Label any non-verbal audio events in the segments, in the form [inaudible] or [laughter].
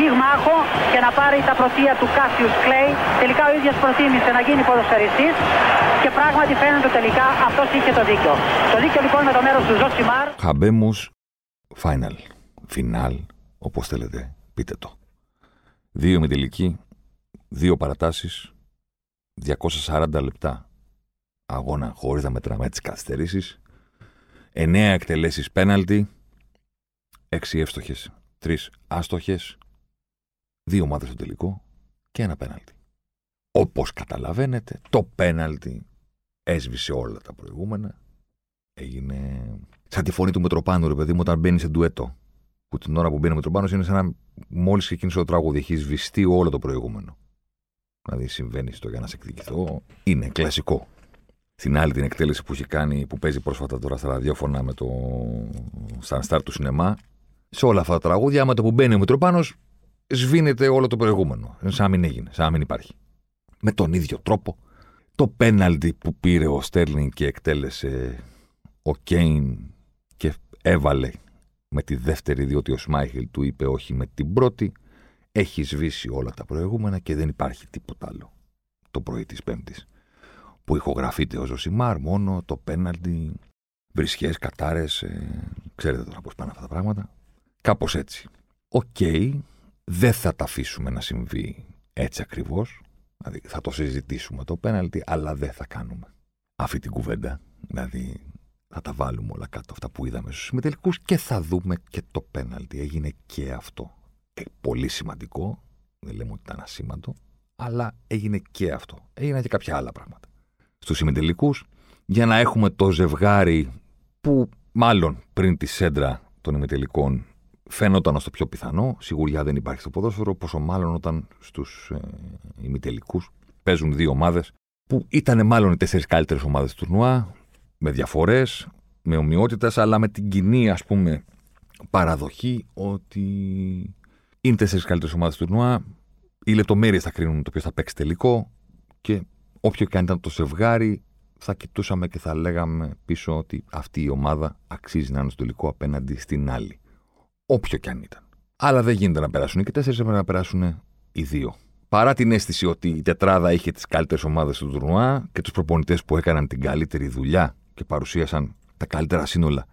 πυγμάχο και να πάρει τα πρωτεία του Κάσιους Κλέη. Τελικά ο ίδιος προτίμησε να γίνει ποδοσφαιριστής και πράγματι φαίνεται τελικά αυτός είχε το δίκιο. Το δίκιο λοιπόν με το μέρος του Ζωσιμάρ. Habemus final. Φινάλ, όπως θέλετε, πείτε το. Δύο ημιτελικοί, δύο παρατάσεις, 240 λεπτά αγώνα χωρίς να μετράμε τις καθυστερήσεις, εννέα εκτελέσεις πέναλτι, έξι εύστοχες, τρεις άστοχες, δύο ομάδες στο τελικό και ένα πέναλτι. Όπως καταλαβαίνετε, το πέναλτι έσβησε όλα τα προηγούμενα. Έγινε σαν τη φωνή του Μετροπάνου, ρε παιδί μου, όταν μπαίνει σε ντουέτο. Που την ώρα που μπαίνει ο Μετροπάνος είναι σαν να μόλις ξεκίνησε το τραγούδι. Έχει σβηστεί όλο το προηγούμενο. Δηλαδή συμβαίνει στο για να σε εκδικηθώ. Είναι κλασικό. Στην άλλη την εκτέλεση που έχει κάνει, που παίζει πρόσφατα τώρα στα ραδιόφωνα με το Σαν σταρ του σινεμά. Σε όλα αυτά τα τραγούδια, με το που μπαίνει ο Μητροπάνος, σβήνεται όλο το προηγούμενο. Σαν να μην έγινε, σαν να μην υπάρχει. Με τον ίδιο τρόπο, το πέναλτι που πήρε ο Στέρλινγκ και εκτέλεσε ο Κέιν και έβαλε με τη δεύτερη, διότι ο Σμάιχελ του είπε όχι με την πρώτη, έχει σβήσει όλα τα προηγούμενα και δεν υπάρχει τίποτα άλλο το πρωί της Πέμπτης. Που ηχογραφείται ο Ζωσιμάρ, μόνο το πέναλτι, βρισιές, κατάρες, ε, ξέρετε τώρα πώς πάνε αυτά τα πράγματα. Κάπως έτσι. Οκ, δεν θα τα αφήσουμε να συμβεί έτσι ακριβώς. Δηλαδή θα το συζητήσουμε το πέναλτι, αλλά δεν θα κάνουμε αυτή την κουβέντα. Δηλαδή θα τα βάλουμε όλα κάτω αυτά που είδαμε στους ημιτελικούς και θα δούμε και το πέναλτι. Έγινε και αυτό. Ε, πολύ σημαντικό, δεν λέμε ότι ήταν ασήμαντο, αλλά έγινε και αυτό. Έγιναν και κάποια άλλα πράγματα. Στους συμμετελικούς, για να έχουμε το ζευγάρι που μάλλον πριν τη σέντρα των ημιτελικών φαίνονταν ως το πιο πιθανό. Σιγουριά δεν υπάρχει στο ποδόσφαιρο, πόσο μάλλον όταν στους ε, ημιτελικούς παίζουν δύο ομάδες που ήταν μάλλον οι τέσσερις καλύτερες ομάδες του τουρνουά, με διαφορές, με ομοιότητες, αλλά με την κοινή ας πούμε παραδοχή ότι είναι τέσσερις καλύτερες ομάδες του τουρνουά, οι λεπτομέρειες θα κρίνουν το ποιος θα παίξει τελικό και όποιο και αν ήταν το ζευγάρι θα κοιτούσαμε και θα λέγαμε πίσω ότι αυτή η ομάδα αξίζει να είναι στο τελικό απέναντι στην άλλη όποιο κι αν ήταν. Αλλά δεν γίνεται να περάσουν και τέσσερις, έπρεπε να περάσουν οι δύο. Παρά την αίσθηση ότι η τετράδα είχε τις καλύτερες ομάδες του τουρνουά και τους προπονητές που έκαναν την καλύτερη δουλειά και παρουσίασαν τα καλύτερα σύνολα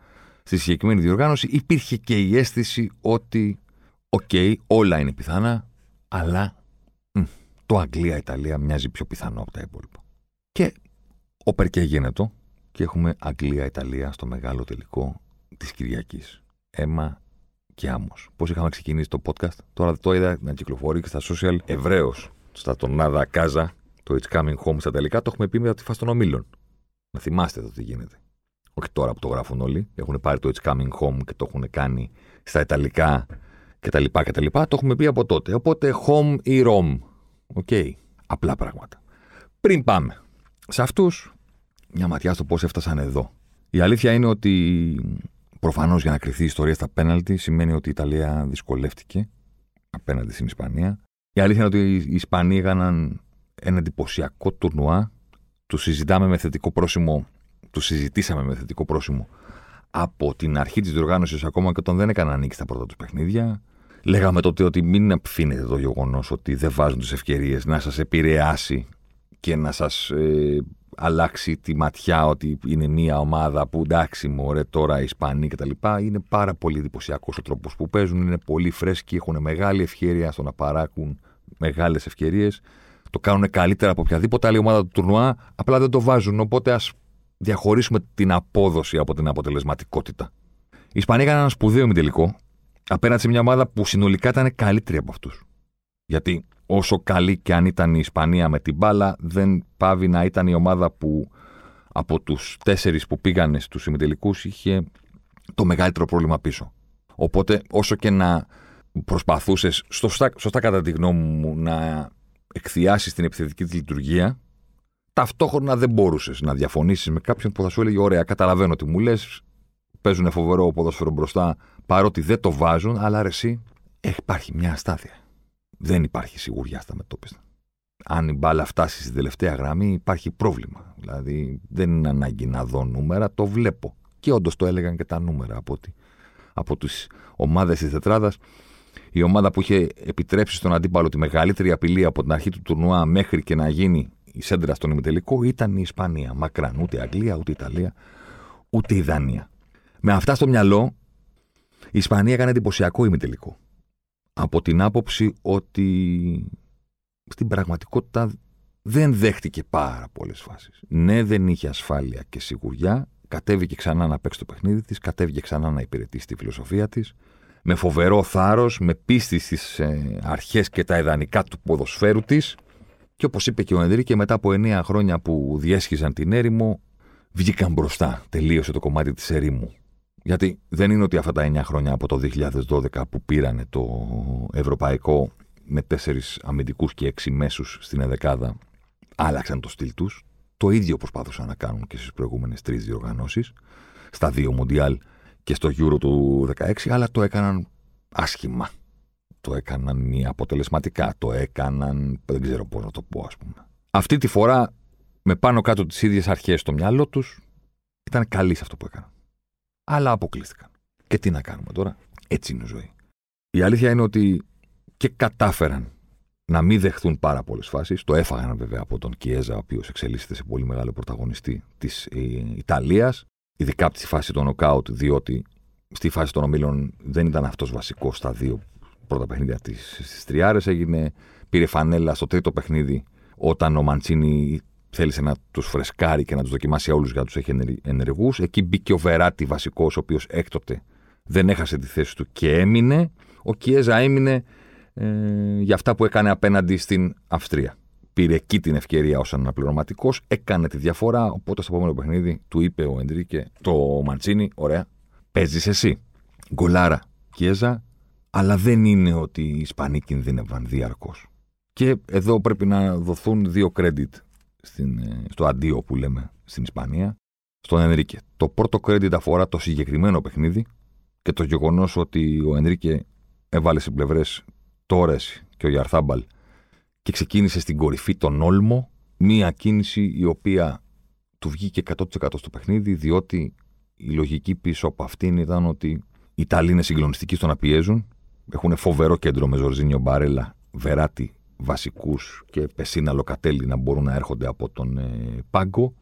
στη συγκεκριμένη διοργάνωση, υπήρχε και η αίσθηση ότι, οκ, όλα είναι πιθανά, αλλά μ, το Αγγλία-Ιταλία μοιάζει πιο πιθανό από τα υπόλοιπα. Και όπερ και γίνεται και έχουμε Αγγλία-Ιταλία στο μεγάλο τελικό της Κυριακής. Αίμα και άμμο. Πώς είχαμε ξεκινήσει το podcast, τώρα το είδα να κυκλοφορεί και στα social ευρέως. Sta tornando a casa, το It's Coming Home στα ιταλικά, το έχουμε πει με τη φάση των ομίλων. Να θυμάστε το τι γίνεται. Όχι τώρα που το γράφουν όλοι. Έχουν πάρει το It's Coming Home και το έχουν κάνει στα Ιταλικά κτλ. κτλ. Το έχουμε πει από τότε. Οπότε home ή Rome. OK. Okay. Απλά πράγματα. Πριν πάμε σε αυτούς, μια ματιά στο πώς έφτασαν εδώ. Η αλήθεια είναι ότι Προφανώς για να κριθεί η ιστορία στα πέναλτι σημαίνει ότι η Ιταλία δυσκολεύτηκε απέναντι στην Ισπανία. Η αλήθεια είναι ότι οι Ισπανοί έκαναν ένα εντυπωσιακό τουρνουά. Το συζητάμε με θετικό πρόσημο, του συζητήσαμε με θετικό πρόσημο από την αρχή της διοργάνωσης, ακόμα και όταν δεν έκαναν νίκη στα πρώτα τους παιχνίδια. Λέγαμε τότε ότι μην αφήνετε το γεγονός ότι δεν βάζουν τις ευκαιρίες να σας επηρεάσει και να σας ε, αλλάξει τη ματιά ότι είναι μια ομάδα που εντάξει μωρέ τώρα οι Ισπανοί κτλ. Είναι πάρα πολύ εντυπωσιακός ο τρόπος που παίζουν, είναι πολύ φρέσκοι, έχουν μεγάλη ευκαιρία στο να παράκουν μεγάλες ευκαιρίες. Το κάνουν καλύτερα από οποιαδήποτε άλλη ομάδα του τουρνουά, απλά δεν το βάζουν. Οπότε ας διαχωρίσουμε την απόδοση από την αποτελεσματικότητα. Οι Ισπανοί έκαναν ένα σπουδαίο τελικό απέναντι σε μια ομάδα που συνολικά ήταν καλύτερη από αυτούς. Γιατί όσο καλή και αν ήταν η Ισπανία με την μπάλα, δεν πάβει να ήταν η ομάδα που από τους τέσσερις που πήγανε στους ημιτελικούς είχε το μεγαλύτερο πρόβλημα πίσω. Οπότε όσο και να προσπαθούσες, σωστά, σωστά κατά τη γνώμη μου, να εκθιάσεις την επιθετική της λειτουργία, ταυτόχρονα δεν μπορούσες να διαφωνήσεις με κάποιον που θα σου έλεγε: Ωραία, καταλαβαίνω τι μου λες. Παίζουν φοβερό ποδόσφαιρο μπροστά, παρότι δεν το βάζουν, αλλά ρε, εσύ υπάρχει μια αστάθεια. Δεν υπάρχει σιγουριά στα μετώπιστα. Αν η μπάλα φτάσει στην τελευταία γραμμή, υπάρχει πρόβλημα. Δηλαδή, δεν είναι ανάγκη να δω νούμερα, το βλέπω. Και όντως το έλεγαν και τα νούμερα από, από τις ομάδες της τετράδας. Η ομάδα που είχε επιτρέψει στον αντίπαλο τη μεγαλύτερη απειλή από την αρχή του τουρνουά μέχρι και να γίνει η σέντρα στον ημιτελικό ήταν η Ισπανία. Μακράν. Ούτε η Αγγλία, ούτε η Ιταλία, ούτε η Δανία. Με αυτά στο μυαλό, η Ισπανία έκανε εντυπωσιακό ημιτελικό. Από την άποψη ότι στην πραγματικότητα δεν δέχτηκε πάρα πολλές φάσεις. Ναι, δεν είχε ασφάλεια και σιγουριά. Κατέβηκε ξανά να παίξει το παιχνίδι της, κατέβηκε ξανά να υπηρετήσει τη φιλοσοφία της. Με φοβερό θάρρος, με πίστη στις ε, αρχές και τα ιδανικά του ποδοσφαίρου της. Και όπως είπε και ο Ενδρίκε, μετά από εννέα χρόνια που διέσχιζαν την έρημο, βγήκαν μπροστά. Τελείωσε το κομμάτι της ερήμου. Γιατί δεν είναι ότι αυτά τα εννέα χρόνια από το 2012 που πήρανε το ευρωπαϊκό με τέσσερις αμυντικούς και έξι μέσους στην εδεκάδα άλλαξαν το στυλ τους. Το ίδιο προσπάθησαν να κάνουν και στις προηγούμενες τρεις διοργανώσεις, στα δύο Μοντιάλ και στο Euro του 2016, αλλά το έκαναν άσχημα το έκαναν μη αποτελεσματικά, το έκαναν, δεν ξέρω πώς να το πω ας πούμε. Αυτή τη φορά με πάνω κάτω τις ίδιες αρχές στο μυαλό τους ήταν καλοί σε αυτό που έκαναν. Αλλά αποκλείστηκαν. Και τι να κάνουμε τώρα, έτσι είναι η ζωή. Η αλήθεια είναι ότι και κατάφεραν να μην δεχθούν πάρα πολλές φάσεις. Το έφαγαν βέβαια από τον Κιέζα, ο οποίος εξελίσσεται σε πολύ μεγάλο πρωταγωνιστή της ε, Ιταλίας, ειδικά από τη φάση των νοκάουτ, διότι στη φάση των ομίλων δεν ήταν αυτός βασικός στα δύο πρώτα παιχνίδια της Τριάρες. Έγινε, πήρε φανέλα στο τρίτο παιχνίδι όταν ο Μαντσίνη θέλησε να τους φρεσκάρει και να τους δοκιμάσει όλους για να τους έχει ενεργούς. Εκεί μπήκε ο Βεράτη βασικός, ο οποίος έκτοτε δεν έχασε τη θέση του και έμεινε. Ο Κιέζα έμεινε ε, για αυτά που έκανε απέναντι στην Αυστρία. Πήρε εκεί την ευκαιρία ως αναπληρωματικός, έκανε τη διαφορά. Οπότε στο επόμενο παιχνίδι του είπε ο Εντρίκε, το Μαντσίνη, ωραία, παίζεις εσύ. Γκολάρα. Κιέζα, αλλά δεν είναι ότι οι Ισπανοί κινδύνευαν διαρκώς. Και εδώ πρέπει να δοθούν δύο credit στην, ε, στο αντίο που λέμε στην Ισπανία, στον Ενρίκε. Το πρώτο credit αφορά το συγκεκριμένο παιχνίδι και το γεγονός ότι ο Ενρίκε έβαλε σε πλευρές Τόρες και ο Γιαρθάμπαλ και ξεκίνησε στην κορυφή τον Όλμο, μία κίνηση η οποία του βγήκε 100% στο παιχνίδι, διότι η λογική πίσω από αυτήν ήταν ότι οι Ιταλοί είναι συγκλονιστικοί στο να πιέζουν έχουν φοβερό κέντρο με Ζορζίνιο Μπαρέλα, Βεράτη βασικούς και Πεσίνα Λοκατέλη να μπορούν να έρχονται από τον ε, πάγκο.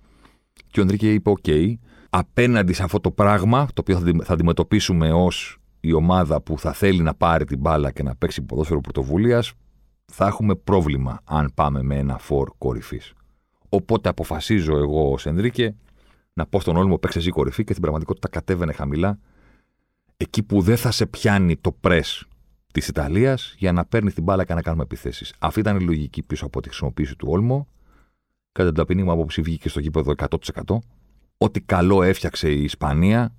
Και ο Ενρίκε είπε: OK, απέναντι σε αυτό το πράγμα, το οποίο θα, θα αντιμετωπίσουμε ως η ομάδα που θα θέλει να πάρει την μπάλα και να παίξει ποδόσφαιρο πρωτοβουλίας, θα έχουμε πρόβλημα αν πάμε με ένα φορ κορυφής. Οπότε αποφασίζω εγώ ως Ενρίκε να πω στον Όλμο παίξει εσύ κορυφή και στην πραγματικότητα κατέβαινε χαμηλά εκεί που δεν θα σε πιάνει το press της Ιταλίας για να παίρνει την μπάλα και να κάνουμε επιθέσεις. Αυτή ήταν η λογική πίσω από τη χρησιμοποίηση του Όλμο. Κατά την ταπεινή μου άποψη βγήκε στο γήπεδο 100%. Ό,τι καλό έφτιαξε η Ισπανία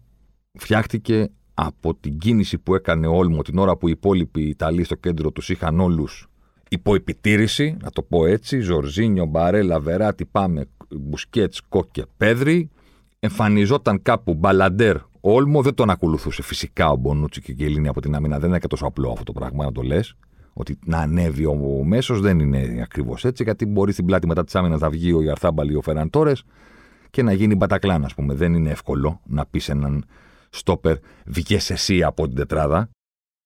φτιάχτηκε από την κίνηση που έκανε ο Όλμο την ώρα που οι υπόλοιποι Ιταλοί στο κέντρο τους είχαν όλους υπό επιτήρηση, να το πω έτσι. Ζορζίνιο, Μπαρέλα, Βεράτη, πάμε, Μπουσκέτς, Κόκε, Πέδρη. Εμφανιζόταν κάπου Μπαλαντέρ, Όλμο δεν τον ακολουθούσε φυσικά ο Μπονούτσι και η Γκελίνη από την άμυνα. Δεν είναι και τόσο απλό αυτό το πράγμα να το λες. Ότι να ανέβει ο μέσος δεν είναι ακριβώς έτσι, γιατί μπορεί στην πλάτη μετά της άμυνας να βγει ο Ιαρθάμπαλ ή ο Φεραντόρε και να γίνει μπατακλάν, ας πούμε. Δεν είναι εύκολο να πεις έναν στόπερ, βγες εσύ από την τετράδα.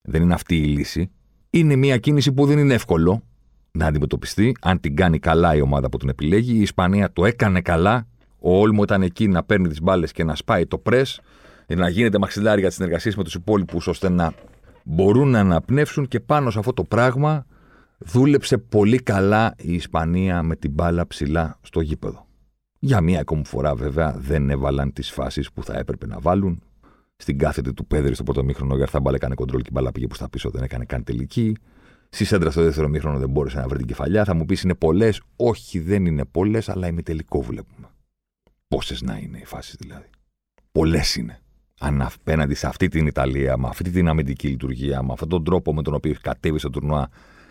Δεν είναι αυτή η λύση. Είναι μια κίνηση που δεν είναι εύκολο να αντιμετωπιστεί. Αν την κάνει καλά η ομάδα που την επιλέγει. Η Ισπανία το έκανε καλά. Ο Όλμο ήταν εκεί να παίρνει τις μπάλες και να σπάει το πρε να γίνεται μαξιλάρι για τις συνεργασίες με τους υπόλοιπους, ώστε να μπορούν να αναπνεύσουν και πάνω σε αυτό το πράγμα δούλεψε πολύ καλά η Ισπανία με την μπάλα ψηλά στο γήπεδο. Για μία ακόμη φορά, βέβαια, δεν έβαλαν τις φάσεις που θα έπρεπε να βάλουν. Στην κάθετη του Πέδρη στο πρώτο μήχρονο, ο Αρθάμπαλ έκανε κοντρόλ και η μπάλα πήγε προς τα πίσω, δεν έκανε καν τελική. Στη σέντρα στο δεύτερο μήχρονο δεν μπόρεσε να βρει την κεφαλιά. Θα μου πεις είναι πολλές; Όχι, δεν είναι πολλές, αλλά ημιτελικό βλέπουμε. Πόσες να είναι οι φάσεις δηλαδή. Πολλές είναι αν απέναντι σε αυτή την Ιταλία, με αυτή την αμυντική λειτουργία, με αυτόν τον τρόπο με τον οποίο κατέβει στο τουρνουά,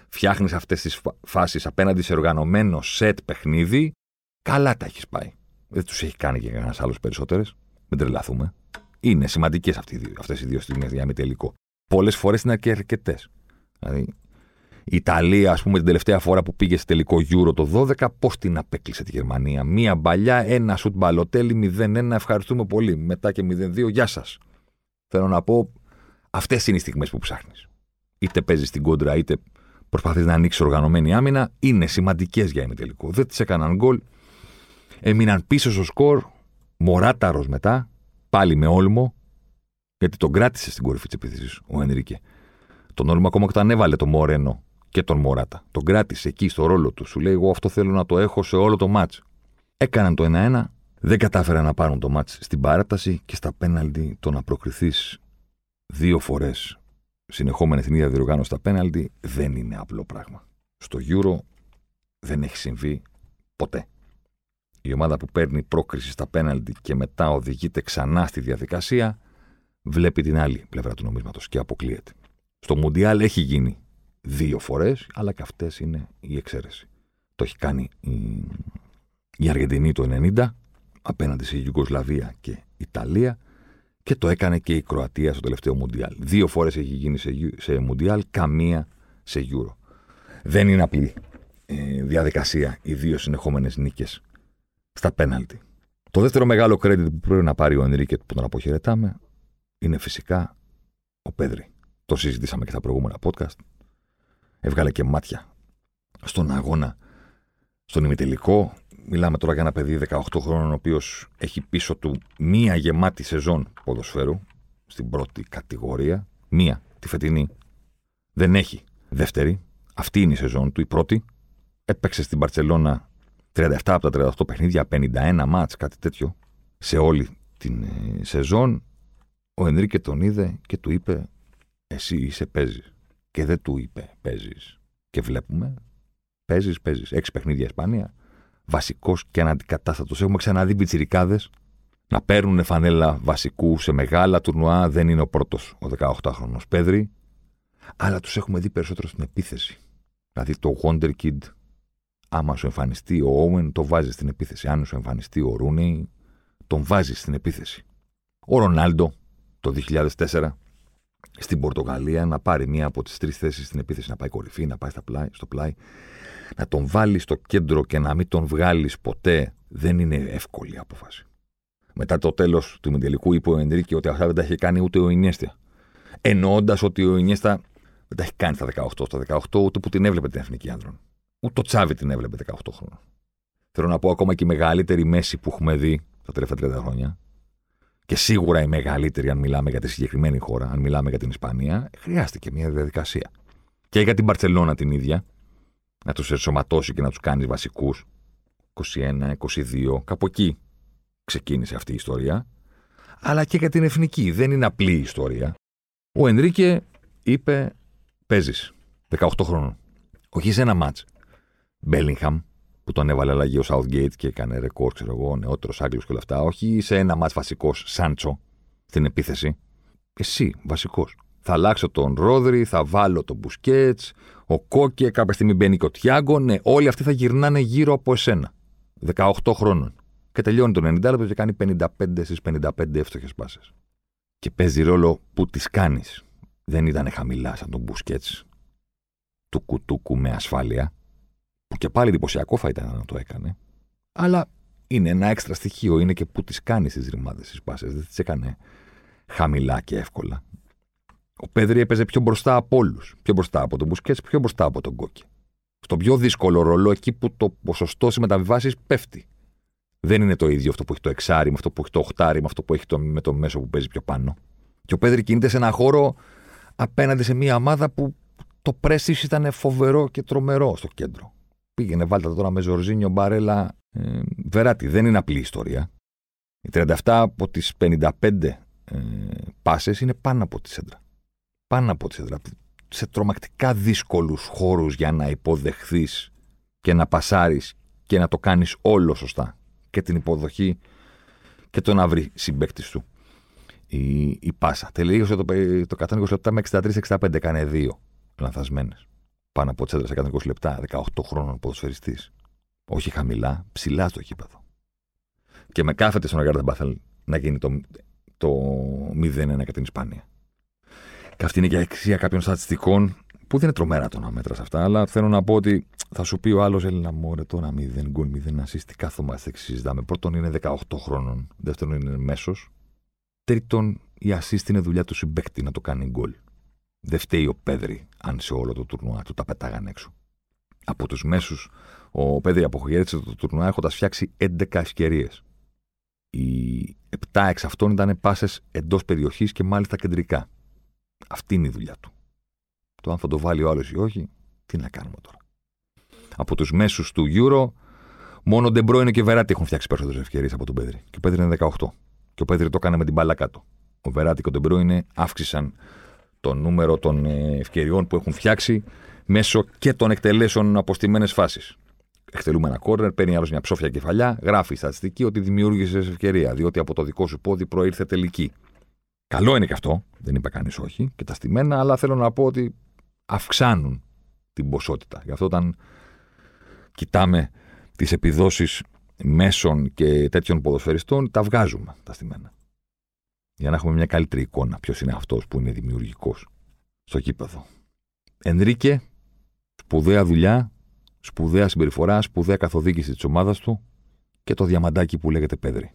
φτιάχνεις αυτές τις φάσεις απέναντι σε οργανωμένο σετ παιχνίδι, Καλά τα έχεις πάει. Δεν τους έχει κάνει και κανένας άλλος περισσότερες. Μην τρελαθούμε. Είναι σημαντικές αυτές οι δύο στιγμές για μη τελικό. Πολλές φορές είναι και αρκετές. Δηλαδή, η Ιταλία, ας πούμε, την τελευταία φορά που πήγε σε τελικό Euro το 12, πώς την απέκλεισε τη Γερμανία. Μία μπαλιά, ένα σουτ μπαλοτέλη, 0-1, ευχαριστούμε πολύ. Μετά και 0-2, γεια σας. Θέλω να πω, αυτές είναι οι στιγμές που ψάχνεις. Είτε παίζεις στην κόντρα, είτε προσπαθείς να ανοίξεις οργανωμένη άμυνα, είναι σημαντικές για ημιτελικό. Δεν τις έκαναν γκολ. Έμειναν πίσω στο σκορ, μωράταρος μετά, πάλι με όλμο, γιατί τον κράτησε στην κορυφή της επίθεσης ο Ενρίκε. Τον όλμο ακόμα και όταν έβαλε το Μορένο και τον Μωράτα. Τον κράτησε εκεί στο ρόλο του. Σου λέει: Εγώ αυτό θέλω να το έχω σε όλο το μάτς. Έκαναν το 1-1, δεν κατάφεραν να πάρουν το μάτς στην παράταση και στα πέναλτι το να προκριθείς δύο φορές συνεχόμενη την ίδια διοργάνωση στα πέναλτι δεν είναι απλό πράγμα. Στο Euro δεν έχει συμβεί ποτέ. Η ομάδα που παίρνει πρόκριση στα πέναλτι και μετά οδηγείται ξανά στη διαδικασία βλέπει την άλλη πλευρά του νομίσματος και αποκλείεται. Στο Μουντιάλ έχει γίνει δύο φορές, αλλά και αυτές είναι η εξαίρεση. Το έχει κάνει η, η Αργεντινή το 90 απέναντι σε Ιουγκοσλαβία και Ιταλία και το έκανε και η Κροατία στο τελευταίο Μουντιάλ. Δύο φορές έχει γίνει σε, σε Μουντιάλ, καμία σε Euro. Δεν είναι απλή ε, διαδικασία οι δύο συνεχόμενες νίκες στα πέναλτι. Το δεύτερο μεγάλο credit που πρέπει να πάρει ο Ενρίκε που τον αποχαιρετάμε είναι φυσικά ο Πέδρη. Το συζητήσαμε και στα προηγούμενα podcast. Έβγαλε και μάτια στον αγώνα, στον ημιτελικό. Μιλάμε τώρα για ένα παιδί 18 χρόνων, ο οποίος έχει πίσω του μία γεμάτη σεζόν ποδοσφαίρου στην πρώτη κατηγορία. Μία, τη φετινή. Δεν έχει δεύτερη. Αυτή είναι η σεζόν του, η πρώτη. Έπαιξε στην Παρσελώνα 37 από τα 38 παιχνίδια, 51 μάτς, κάτι τέτοιο, σε όλη την ε, σεζόν. Ο Ενρίκε τον είδε και του είπε εσύ είσαι παίζει. Και δεν του είπε παίζεις. Και βλέπουμε, παίζεις, παίζεις. Έξι παιχνίδια Ισπανία, βασικός και αναντικατάστατος. Έχουμε ξαναδεί πιτσιρικάδες να παίρνουν φανέλα βασικού σε μεγάλα τουρνουά. Δεν είναι ο πρώτος ο 18χρονο Πέδρη, αλλά τους έχουμε δει περισσότερο στην επίθεση. Δηλαδή το Wonder Kid, άμα σου εμφανιστεί ο Owen, το βάζεις στην επίθεση. Αν σου εμφανιστεί ο Ρούνεϊ, τον βάζεις στην επίθεση. Ο Ρονάλντο το 2004 στην Πορτογαλία να πάρει μία από τις τρεις θέσεις στην επίθεση, να πάει κορυφή, να πάει στα πλάι, στο πλάι. Να τον βάλει στο κέντρο και να μην τον βγάλεις ποτέ δεν είναι εύκολη απόφαση. Μετά το τέλος του Μεντελικού είπε ο Ενρίκη ότι αυτά δεν τα έχει κάνει ούτε ο Ινιέστα. Εννοώντας ότι ο Ινιέστα δεν τα έχει κάνει στα 18, στα 18 ούτε που την έβλεπε την εθνική άνδρων. Ούτε ο Τσάβη την έβλεπε 18 χρόνια. Θέλω να πω ακόμα και η μεγαλύτερη μέση που έχουμε δει τα τελευταία 30 χρόνια και σίγουρα η μεγαλύτερη, αν μιλάμε για τη συγκεκριμένη χώρα, αν μιλάμε για την Ισπανία, χρειάστηκε μια διαδικασία. Και για την Παρσελώνα την ίδια, να τους ενσωματώσει και να τους κάνεις βασικούς. 21, 22, κάπου εκεί ξεκίνησε αυτή η ιστορία. Αλλά και για την εθνική. Δεν είναι απλή η ιστορία. Ο Ενρίκε είπε: Παίζεις 18 χρόνων. Όχι σε ένα μάτς. Μπέλιγχαμ, που τον έβαλε αλλαγή ο Southgate και έκανε ρεκόρ, ξέρω εγώ, νεότερος Άγγλος και όλα αυτά. Όχι σε ένα μάτς βασικός Σάντσο στην επίθεση. Εσύ, βασικός. Θα αλλάξω τον Ρόδρυ, θα βάλω τον Μπουσκέτς, ο Κόκε, κάποια στιγμή μπαίνει και ο Τιάγκο. Ναι, όλοι αυτοί θα γυρνάνε γύρω από εσένα. 18 χρόνων. Και τελειώνει το 90 λεπτό και κάνει 55 στις 55 εύστοχες πάσες. Και παίζει ρόλο που τις κάνεις. Δεν ήταν χαμηλά σαν τον Μπουσκέτς του κουτούκου με ασφάλεια που και πάλι εντυπωσιακό θα ήταν να το έκανε. Αλλά είναι ένα έξτρα στοιχείο. Είναι και που τις κάνει τι ρημάδες τι πάσε. Δεν τις έκανε χαμηλά και εύκολα. Ο Πέδρη έπαιζε πιο μπροστά από όλους. Πιο μπροστά από τον Μπουσκέτς, πιο μπροστά από τον Κόκκι. Στο πιο δύσκολο ρόλο, εκεί που το ποσοστό στις μεταβιβάσεις πέφτει. Δεν είναι το ίδιο αυτό που έχει το εξάρι, με αυτό που έχει το οχτάρι, με αυτό που έχει το, με το μέσο που παίζει πιο πάνω. Και ο Πέδρη κινείται σε ένα χώρο απέναντι σε μια ομάδα που το πρέσις ήταν φοβερό και τρομερό στο κέντρο. Πήγαινε, βάλτε τώρα με Ζορζίνιο, Μπαρέλα, ε, Βεράτη. Δεν είναι απλή ιστορία. Οι 37 από τις 55 ε, πάσες είναι πάνω από τη σέντρα. Πάνω από τη σέντρα. Σε τρομακτικά δύσκολους χώρους για να υποδεχθείς και να πασάρεις και να το κάνεις όλο σωστά. Και την υποδοχή και το να βρει συμπέκτη του η, η πάσα. Τελείωσε το, το 120 λεπτά με 63-65. Έκανε δύο λανθασμένες πάνω από τσέντρα σε 120 λεπτά, 18 χρόνων ποδοσφαιριστής. Όχι χαμηλά, ψηλά στο κήπεδο. Και με κάθεται στον Αγκάρτα Μπάθελ να γίνει το, το 0-1 κατά την Ισπανία. Και αυτή είναι και αξία κάποιων στατιστικών που δεν είναι τρομερά το να μέτρας αυτά, αλλά θέλω να πω ότι θα σου πει ο άλλος Έλληνα Μόρε τώρα 0 γκολ, 0 assist. Τι κάθομαστε και συζητάμε. Πρώτον είναι 18 χρόνων. Δεύτερον είναι μέσος. Τρίτον, η assist είναι δουλειά του συμπέκτη να το κάνει γκολ. Δεν φταίει ο Πέδρη αν σε όλο το τουρνουά του τα πετάγανε έξω. Από τους μέσους, ο Πέδρι αποχαιρέτησε το τουρνουά έχοντας φτιάξει 11 ευκαιρίες. Οι 7 εξ αυτών ήταν πάσες εντός περιοχής και μάλιστα κεντρικά. Αυτή είναι η δουλειά του. Το αν θα το βάλει ο άλλος ή όχι, τι να κάνουμε τώρα. Από τους μέσους του Euro, μόνο ο Ντεμπρόινε και Βεράτη έχουν φτιάξει περισσότερες ευκαιρίες από τον Πέδρι. Και ο Πέδρι είναι 18. Και ο Πέδρι το έκανε με την μπάλα κάτω. Ο Βεράτη και ο Ντεμπρόινε αύξησαν το νούμερο των ε, ευκαιριών που έχουν φτιάξει μέσω και των εκτελέσεων από στιμένε φάσεις. Εκτελούμε ένα κόρνερ, παίρνει άλλος μια ψόφια κεφαλιά, γράφει η στατιστική ότι δημιούργησες ευκαιρία, διότι από το δικό σου πόδι προήρθε τελική. Καλό είναι και αυτό, δεν είπε κανείς όχι, και τα στημένα, αλλά θέλω να πω ότι αυξάνουν την ποσότητα. Γι' αυτό όταν κοιτάμε τις επιδόσεις μέσων και τέτοιων ποδοσφαιριστών, τα βγάζουμε τα στημένα. Για να έχουμε μια καλύτερη εικόνα ποιος είναι αυτός που είναι δημιουργικός στο κήπεδο. Ενρίκε, σπουδαία δουλειά, σπουδαία συμπεριφορά, σπουδαία καθοδήγηση της ομάδας του και το διαμαντάκι που λέγεται Πέδρη.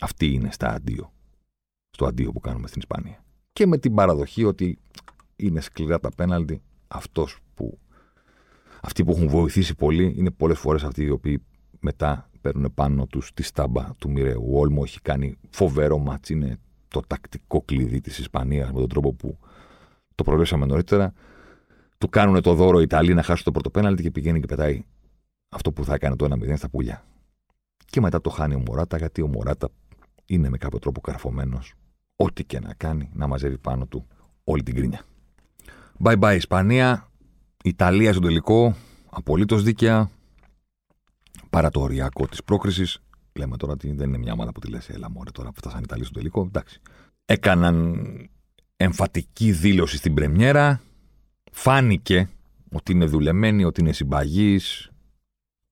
Αυτή είναι στα αντίο. Στο αντίο που κάνουμε στην Ισπανία. Και με την παραδοχή ότι είναι σκληρά τα πέναλτι. Αυτός που. Αυτοί που έχουν βοηθήσει πολύ είναι πολλές φορές αυτοί οι οποίοι μετά παίρνουν πάνω τους τη στάμπα του μοιραίου. Ο Όλμο έχει κάνει φοβερό μάτς. Είναι το τακτικό κλειδί της Ισπανίας με τον τρόπο που το προβλέψαμε νωρίτερα. Του κάνουν το δώρο οι Ιταλοί να χάσουν το πρώτο πέναλτι και πηγαίνει και πετάει αυτό που θα έκανε το 1-0 στα πουλιά. Και μετά το χάνει ο Μωράτα, γιατί ο Μωράτα είναι με κάποιο τρόπο καρφωμένος. Ό,τι και να κάνει, να μαζεύει πάνω του όλη την κρίνια. Bye bye Ισπανία. Ιταλία στο τελικό. Απολύτως δίκαια. Παρά το οριακό της πρόκρισης. Λέμε τώρα ότι δεν είναι μια ομάδα που τη λες, έλα μωρέ τώρα που φτάσαν οι Ιταλοί στο τελικό. Εντάξει. Έκαναν εμφατική δήλωση στην Πρεμιέρα. Φάνηκε ότι είναι δουλεμένοι, ότι είναι συμπαγείς,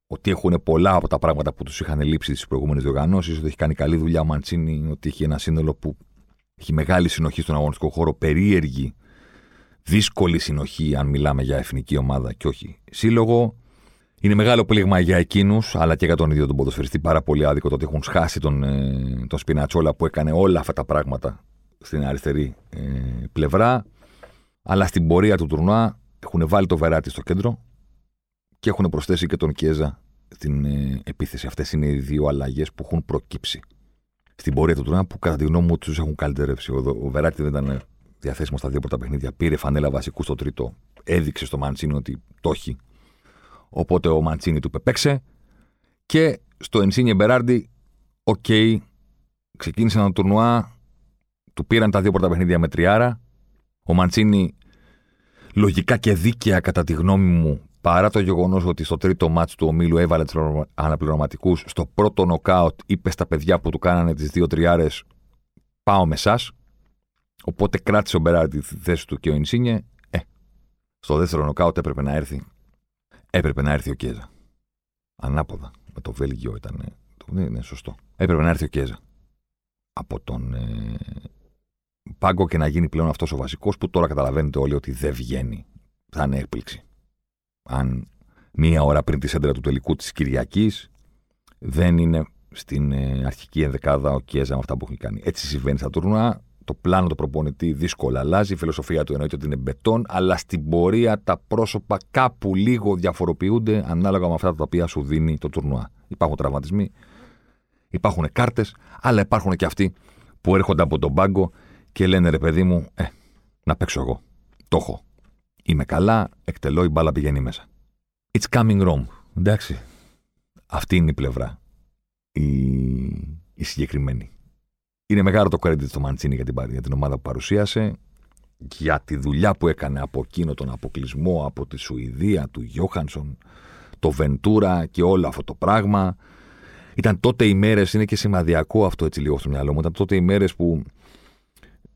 ότι έχουν πολλά από τα πράγματα που τους είχαν λείψει στις προηγούμενες διοργανώσεις, ότι έχει κάνει καλή δουλειά ο Μαντσίνη, ότι έχει ένα σύνολο που έχει μεγάλη συνοχή στον αγωνιστικό χώρο, περίεργη δύσκολη συνοχή αν μιλάμε για εθνική ομάδα και όχι σύλλογο. Είναι μεγάλο πλήγμα για εκείνους, αλλά και για τον ίδιο τον ποδοσφαιριστή. Πάρα πολύ άδικο το ότι έχουν σχάσει τον, ε, τον Σπινατσόλα που έκανε όλα αυτά τα πράγματα στην αριστερή ε, πλευρά. Αλλά στην πορεία του τουρνουά έχουν βάλει το Βεράτη στο κέντρο και έχουν προσθέσει και τον Κιέζα στην ε, επίθεση. Αυτές είναι οι δύο αλλαγές που έχουν προκύψει στην πορεία του τουρνουά που κατά τη γνώμη μου τους έχουν καλυτερεύσει. Ο, ο Βεράτη δεν ήταν διαθέσιμος στα δύο πρώτα παιχνίδια. Πήρε φανέλα βασικού στο τρίτο. Έδειξε στο Μαντσίνη ότι το έχει. Οπότε ο Μαντσίνη του είπε παίξε. Και στο Ινσίνιε Μπεράρντι, OK, okay, ξεκίνησαν το τουρνουά. Του πήραν τα δύο πρώτα παιχνίδια με τριάρα. Ο Μαντσίνη λογικά και δίκαια κατά τη γνώμη μου παρά το γεγονός ότι στο τρίτο ματς του ομίλου έβαλε τους αναπληρωματικούς, στο πρώτο νοκάουτ είπε στα παιδιά που του κάνανε τις δύο τριάρες: Πάω με εσά. Οπότε κράτησε ο Μπεράρντι τη θέση του και ο Ινσίνιε. Ε, στο δεύτερο νοκάουτ έπρεπε να έρθει. Έπρεπε να έρθει ο Κέζα. Ανάποδα. Με το Βέλγιο ήταν. Ναι, ναι, σωστό. Έπρεπε να έρθει ο Κέζα. Από τον ε, πάγκο και να γίνει πλέον αυτός ο βασικός που τώρα καταλαβαίνετε όλοι ότι δεν βγαίνει. Θα είναι έκπληξη. Αν μία ώρα πριν τη σέντρα του τελικού της Κυριακής δεν είναι στην ε, αρχική ενδεκάδα ο Κέζα με αυτά που έχει κάνει. Έτσι συμβαίνει στα τουρνουά το πλάνο του προπονητή δύσκολα αλλάζει, η φιλοσοφία του εννοείται ότι είναι μπετόν, αλλά στην πορεία τα πρόσωπα κάπου λίγο διαφοροποιούνται ανάλογα με αυτά τα οποία σου δίνει το τουρνουά. Υπάρχουν τραυματισμοί, υπάρχουν κάρτες, αλλά υπάρχουν και αυτοί που έρχονται από τον πάγκο και λένε ρε παιδί μου, ε, να παίξω εγώ. Το έχω. Είμαι καλά, εκτελώ, η μπάλα πηγαίνει μέσα. It's coming wrong. Εντάξει. Αυτή είναι η πλευρά. Η, η συγκεκριμένη. Είναι μεγάλο το credit στο Μαντσίνη για την, για την ομάδα που παρουσίασε, για τη δουλειά που έκανε από εκείνο τον αποκλεισμό από τη Σουηδία, του Γιώχανσον, το Βεντούρα και όλο αυτό το πράγμα. Ήταν τότε οι μέρες, είναι και σημαδιακό αυτό έτσι λίγο στο μυαλό μου, ήταν τότε οι μέρες που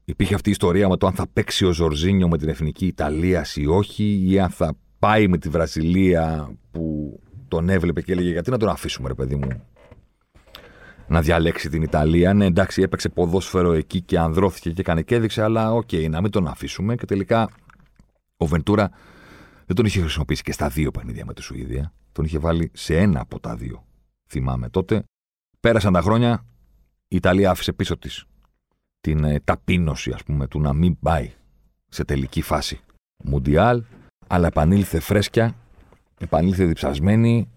υπήρχε αυτή η ιστορία με το αν θα παίξει ο Ζορζίνιο με την εθνική Ιταλίας ή όχι, ή αν θα πάει με τη Βραζιλία που τον έβλεπε και έλεγε γιατί να τον αφήσουμε ρε παιδί μου να διαλέξει την Ιταλία. Ναι, εντάξει, έπαιξε ποδόσφαιρο εκεί και ανδρώθηκε και έκανε και έδειξε, αλλά OK, okay, να μην τον αφήσουμε. Και τελικά ο Βεντούρα δεν τον είχε χρησιμοποιήσει και στα δύο παιχνίδια με τη Σουηδία. Τον είχε βάλει σε ένα από τα δύο. Θυμάμαι τότε. Πέρασαν τα χρόνια. Η Ιταλία άφησε πίσω της την ε, ταπείνωση, ας πούμε, του να μην πάει σε τελική φάση Μουντιάλ, αλλά επανήλθε φρέσκια, επανήλθε διψασμένη,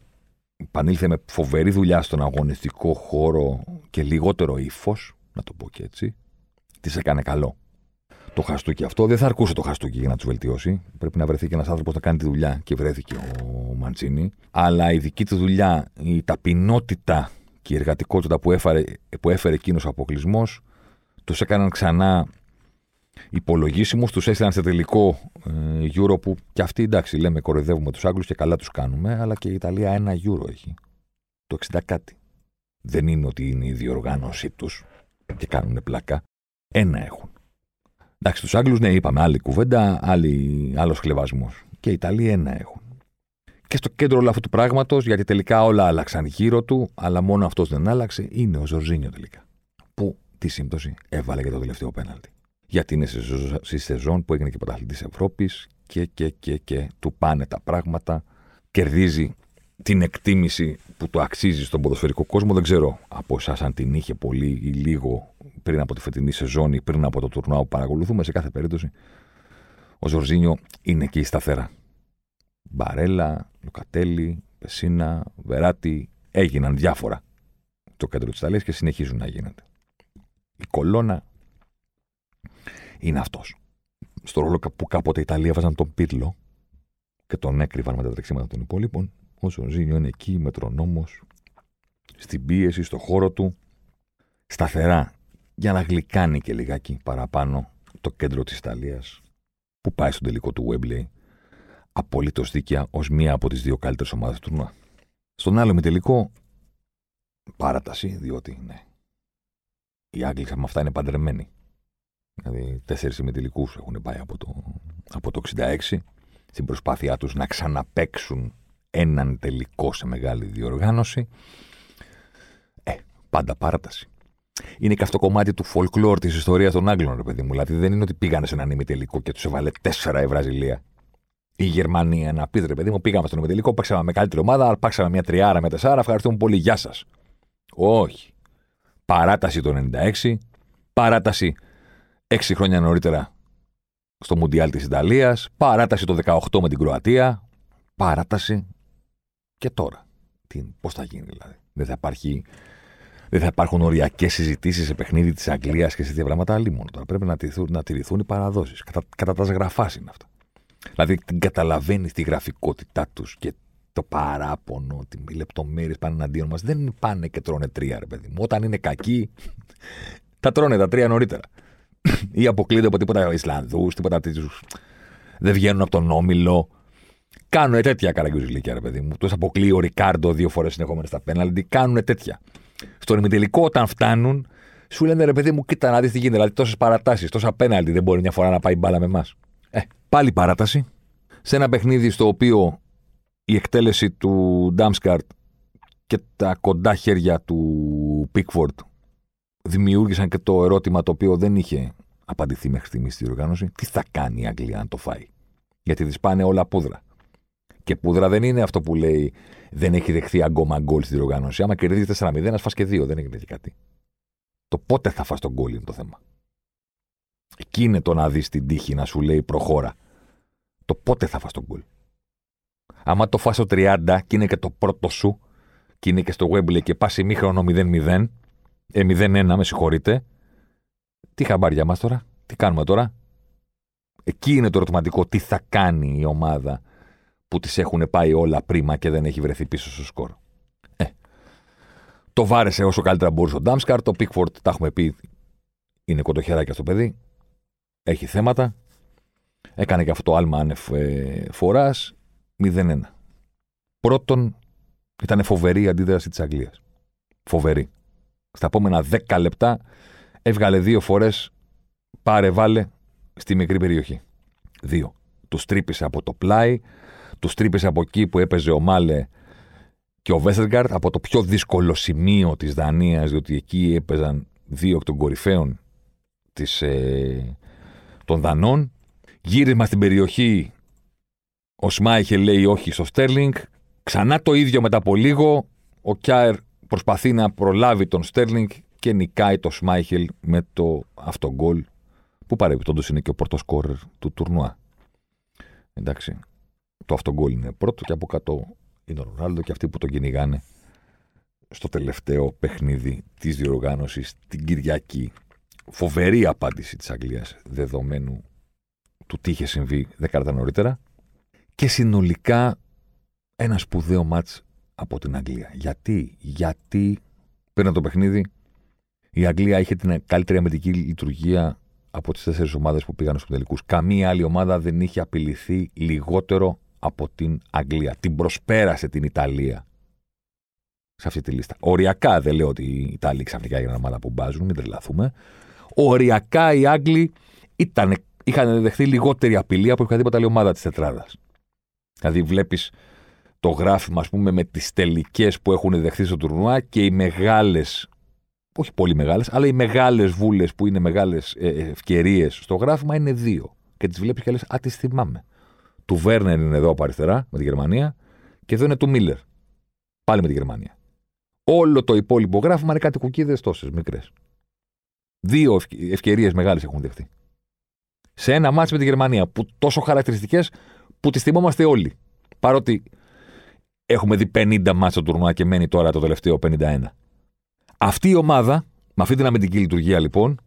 επανήλθε με φοβερή δουλειά στον αγωνιστικό χώρο και λιγότερο ύφος, να το πω και έτσι. Της έκανε καλό. Το χαστούκι αυτό δεν θα αρκούσε το χαστούκι για να τους βελτιώσει. Πρέπει να βρεθεί και ένας άνθρωπος να κάνει τη δουλειά και βρέθηκε ο Μαντσίνη. Αλλά η δική του δουλειά, η ταπεινότητα και η εργατικότητα που έφερε, που έφερε εκείνος ο αποκλεισμός, τους έκαναν ξανά υπολογίσιμους, τους έστειλαν σε τελικό ε, Euro που και αυτοί εντάξει, λέμε κοροϊδεύουμε τους Άγγλους και καλά τους κάνουμε, αλλά και η Ιταλία ένα Euro έχει. Το 60 κάτι. Δεν είναι ότι είναι η διοργάνωσή τους και κάνουν πλάκα. Ένα έχουν. Εντάξει, τους Άγγλους, ναι, είπαμε άλλη κουβέντα, άλλος χλεβασμός. Και οι Ιταλοί ένα έχουν. Και στο κέντρο όλου αυτού του πράγματος, γιατί τελικά όλα άλλαξαν γύρω του, αλλά μόνο αυτός δεν άλλαξε, είναι ο Ζορζίνιο τελικά. Που τη σύμπτωση έβαλε και το τελευταίο πέναλτι γιατί είναι στη σεζόν που έγινε και πρωταθλητής Ευρώπης και, και, και, και του πάνε τα πράγματα. Κερδίζει την εκτίμηση που το αξίζει στον ποδοσφαιρικό κόσμο. Δεν ξέρω από εσάς αν την είχε πολύ ή λίγο πριν από τη φετινή σεζόν ή πριν από το τουρνουά που παρακολουθούμε. Σε κάθε περίπτωση, ο Ζορζίνιο είναι εκεί σταθερά. Μπαρέλα, Λουκατέλη, Πεσίνα, Βεράτη έγιναν διάφορα το κέντρο της Ιταλίας και συνεχίζουν να γίνονται. Η κολόνα είναι αυτός. Στο ρόλο που κάποτε η Ιταλία βάζαν τον Πύρλο και τον έκρυβαν με τα τρεξίματα των υπόλοιπων, ο Ζωνζίνιο είναι εκεί, μετρονόμος, στην πίεση, στο χώρο του, σταθερά, για να γλυκάνει και λιγάκι παραπάνω το κέντρο της Ιταλίας που πάει στον τελικό του Wembley απολύτως δίκαια ως μία από τις δύο καλύτερες ομάδες του τουρνουά. Στον άλλο τελικό, παράταση, διότι ναι, οι Άγγλοι με αυτά είναι παντρεμένοι. Δηλαδή, τέσσερις ημιτελικού έχουν πάει από το, από το 66 στην προσπάθειά τους να ξαναπέξουν έναν τελικό σε μεγάλη διοργάνωση. Ε, πάντα παράταση. Είναι και αυτό κομμάτι του folklore της ιστορίας των Άγγλων, ρε παιδί μου. Δηλαδή, δεν είναι ότι πήγανε σε έναν ημιτελικό και τους έβαλε τέσσερα η Βραζιλία. Η Γερμανία να πει, ρε παιδί μου, πήγαμε στον ημιτελικό, παίξαμε με καλύτερη ομάδα, παίξαμε μια τριάρα με τεσσάρα, ευχαριστούμε πολύ, γεια σας. Όχι. Παράταση το 96, παράταση έξι χρόνια νωρίτερα στο Μουντιάλ της Ιταλίας, παράταση το 18 με την Κροατία, παράταση και τώρα. Τι, πώς θα γίνει δηλαδή. Δεν θα, υπάρχει, δεν θα υπάρχουν οριακές συζητήσεις σε παιχνίδι της Αγγλίας και σε τέτοια πράγματα άλλη μόνο. Τώρα πρέπει να τηρηθούν, να τηρηθούν οι παραδόσεις. Κατά, κατά τα σγραφάς είναι αυτά. Δηλαδή την καταλαβαίνεις τη γραφικότητά τους και το παράπονο, οι λεπτομέρειες πάνε εναντίον μας. Δεν πάνε και τρώνε τρία, ρε παιδί μου. Όταν είναι κακοί, [laughs] τα τρώνε τα τρία νωρίτερα ή αποκλείονται από τίποτα Ισλανδούς, τίποτα τέτοιου. Δεν βγαίνουν από τον Όμιλο. Κάνουν τέτοια καραγκιουζιλίκια, ρε παιδί μου. Τους αποκλείει ο Ρικάρντο δύο φορές συνεχόμενες στα πέναλτι. Κάνουν τέτοια. Στο ημιτελικό, όταν φτάνουν, σου λένε ρε παιδί μου, κοίτα να δεις τι γίνεται. Δηλαδή, τόσες παρατάσεις, τόσα πέναλτι δεν μπορεί μια φορά να πάει μπάλα με εμάς. Ε, πάλι παράταση. Σε ένα παιχνίδι στο οποίο η εκτέλεση του Ντάμσκαρτ και τα κοντά χέρια του Πίκφορντ δημιούργησαν και το ερώτημα το οποίο δεν είχε απαντηθεί μέχρι στιγμής στη διοργάνωση. Τι θα κάνει η Αγγλία αν το φάει. Γιατί της πάνε όλα πούδρα. Και πούδρα δεν είναι αυτό που λέει δεν έχει δεχθεί ακόμα γκολ στη διοργάνωση. Άμα κερδίζεις 4-0, να φας και 2, δεν έγινε και κάτι. Το πότε θα φας τον γκολ είναι το θέμα. Εκεί είναι το να δεις την τύχη να σου λέει προχώρα. Το πότε θα φας τον γκολ. Άμα το φας 30 και είναι και το πρώτο σου και είναι και στο Webley και πας ημίχρονο 0-0, ε, 0-1, με συγχωρείτε. Τι χαμπάρια μας τώρα, τι κάνουμε τώρα; Εκεί είναι το ερωτηματικό τι θα κάνει η ομάδα που τις έχουν πάει όλα πρίμα και δεν έχει βρεθεί πίσω στο σκορ; Ε, το βάρεσε όσο καλύτερα μπορούσε ο Ντάμσκαρ. Το Πίκφορντ, τα έχουμε πει, είναι κοντοχεράκια στο παιδί. Έχει θέματα. Έκανε και αυτό το άλμα άνευ ε, φοράς. 0-1. Πρώτον, ήταν φοβερή η αντίδραση της Αγγλίας. Φοβερή στα επόμενα 10 λεπτά έβγαλε δύο φορές πάρε βάλε στη μικρή περιοχή. Δύο. Τους τρύπησε από το πλάι, τους τρύπησε από εκεί που έπαιζε ο Μάλε Και ο Βέστεργκαρτ από το πιο δύσκολο σημείο της Δανίας, διότι εκεί έπαιζαν δύο εκ των κορυφαίων της, ε, των Δανών. Γύρισμα στην περιοχή. Ο Σμάιχελ λέει όχι στο Στέρλινγκ. Ξανά το ίδιο μετά από λίγο. Ο Κιάερ προσπαθεί να προλάβει τον Στέρλινγκ και νικάει το Σμάιχελ με το αυτογκολ που παρεμπιπτόντως είναι και ο πρώτος σκόρερ του τουρνουά. Εντάξει. Το αυτογκολ είναι πρώτο και από κάτω είναι ο Ρονάλντο και αυτοί που τον κυνηγάνε στο τελευταίο παιχνίδι της διοργάνωσης την Κυριακή. Φοβερή απάντηση της Αγγλίας δεδομένου του τι είχε συμβεί δεκάρα νωρίτερα και συνολικά ένα σπουδαίο μάτς από την Αγγλία. Γιατί, γιατί πέραν το παιχνίδι η Αγγλία είχε την καλύτερη αμυντική λειτουργία από τις τέσσερις ομάδες που πήγαν στους τελικούς. Καμία άλλη ομάδα δεν είχε απειληθεί λιγότερο από την Αγγλία. Την προσπέρασε την Ιταλία σε αυτή τη λίστα. Οριακά δεν λέω ότι οι Ιταλοί ξαφνικά έγιναν ομάδα που μπάζουν, μην τρελαθούμε. Οριακά οι Άγγλοι ήταν, είχαν δεχθεί λιγότερη απειλή από οποιαδήποτε άλλη ομάδα της τετράδας. Δηλαδή, βλέπεις το γράφημα, ας πούμε, με τις τελικές που έχουν δεχθεί στο τουρνουά και οι μεγάλες, όχι πολύ μεγάλες, αλλά οι μεγάλες βούλες που είναι μεγάλες ευκαιρίες στο γράφημα είναι δύο. Και τις βλέπεις και λες, Α, τις θυμάμαι. Του Βέρνερ είναι εδώ από αριστερά με τη Γερμανία και εδώ είναι του Μίλλερ. Πάλι με τη Γερμανία. Όλο το υπόλοιπο γράφημα είναι κάτι κουκίδες τόσες μικρές. Δύο ευκαιρίες μεγάλες έχουν δεχτεί. Σε ένα μάτσο με τη Γερμανία που τόσο χαρακτηριστικές που τις θυμόμαστε όλοι. Παρότι έχουμε δει 50 μάτς στο τουρνουά και μένει τώρα το τελευταίο 51. Αυτή η ομάδα, με αυτή την αμυντική λειτουργία λοιπόν,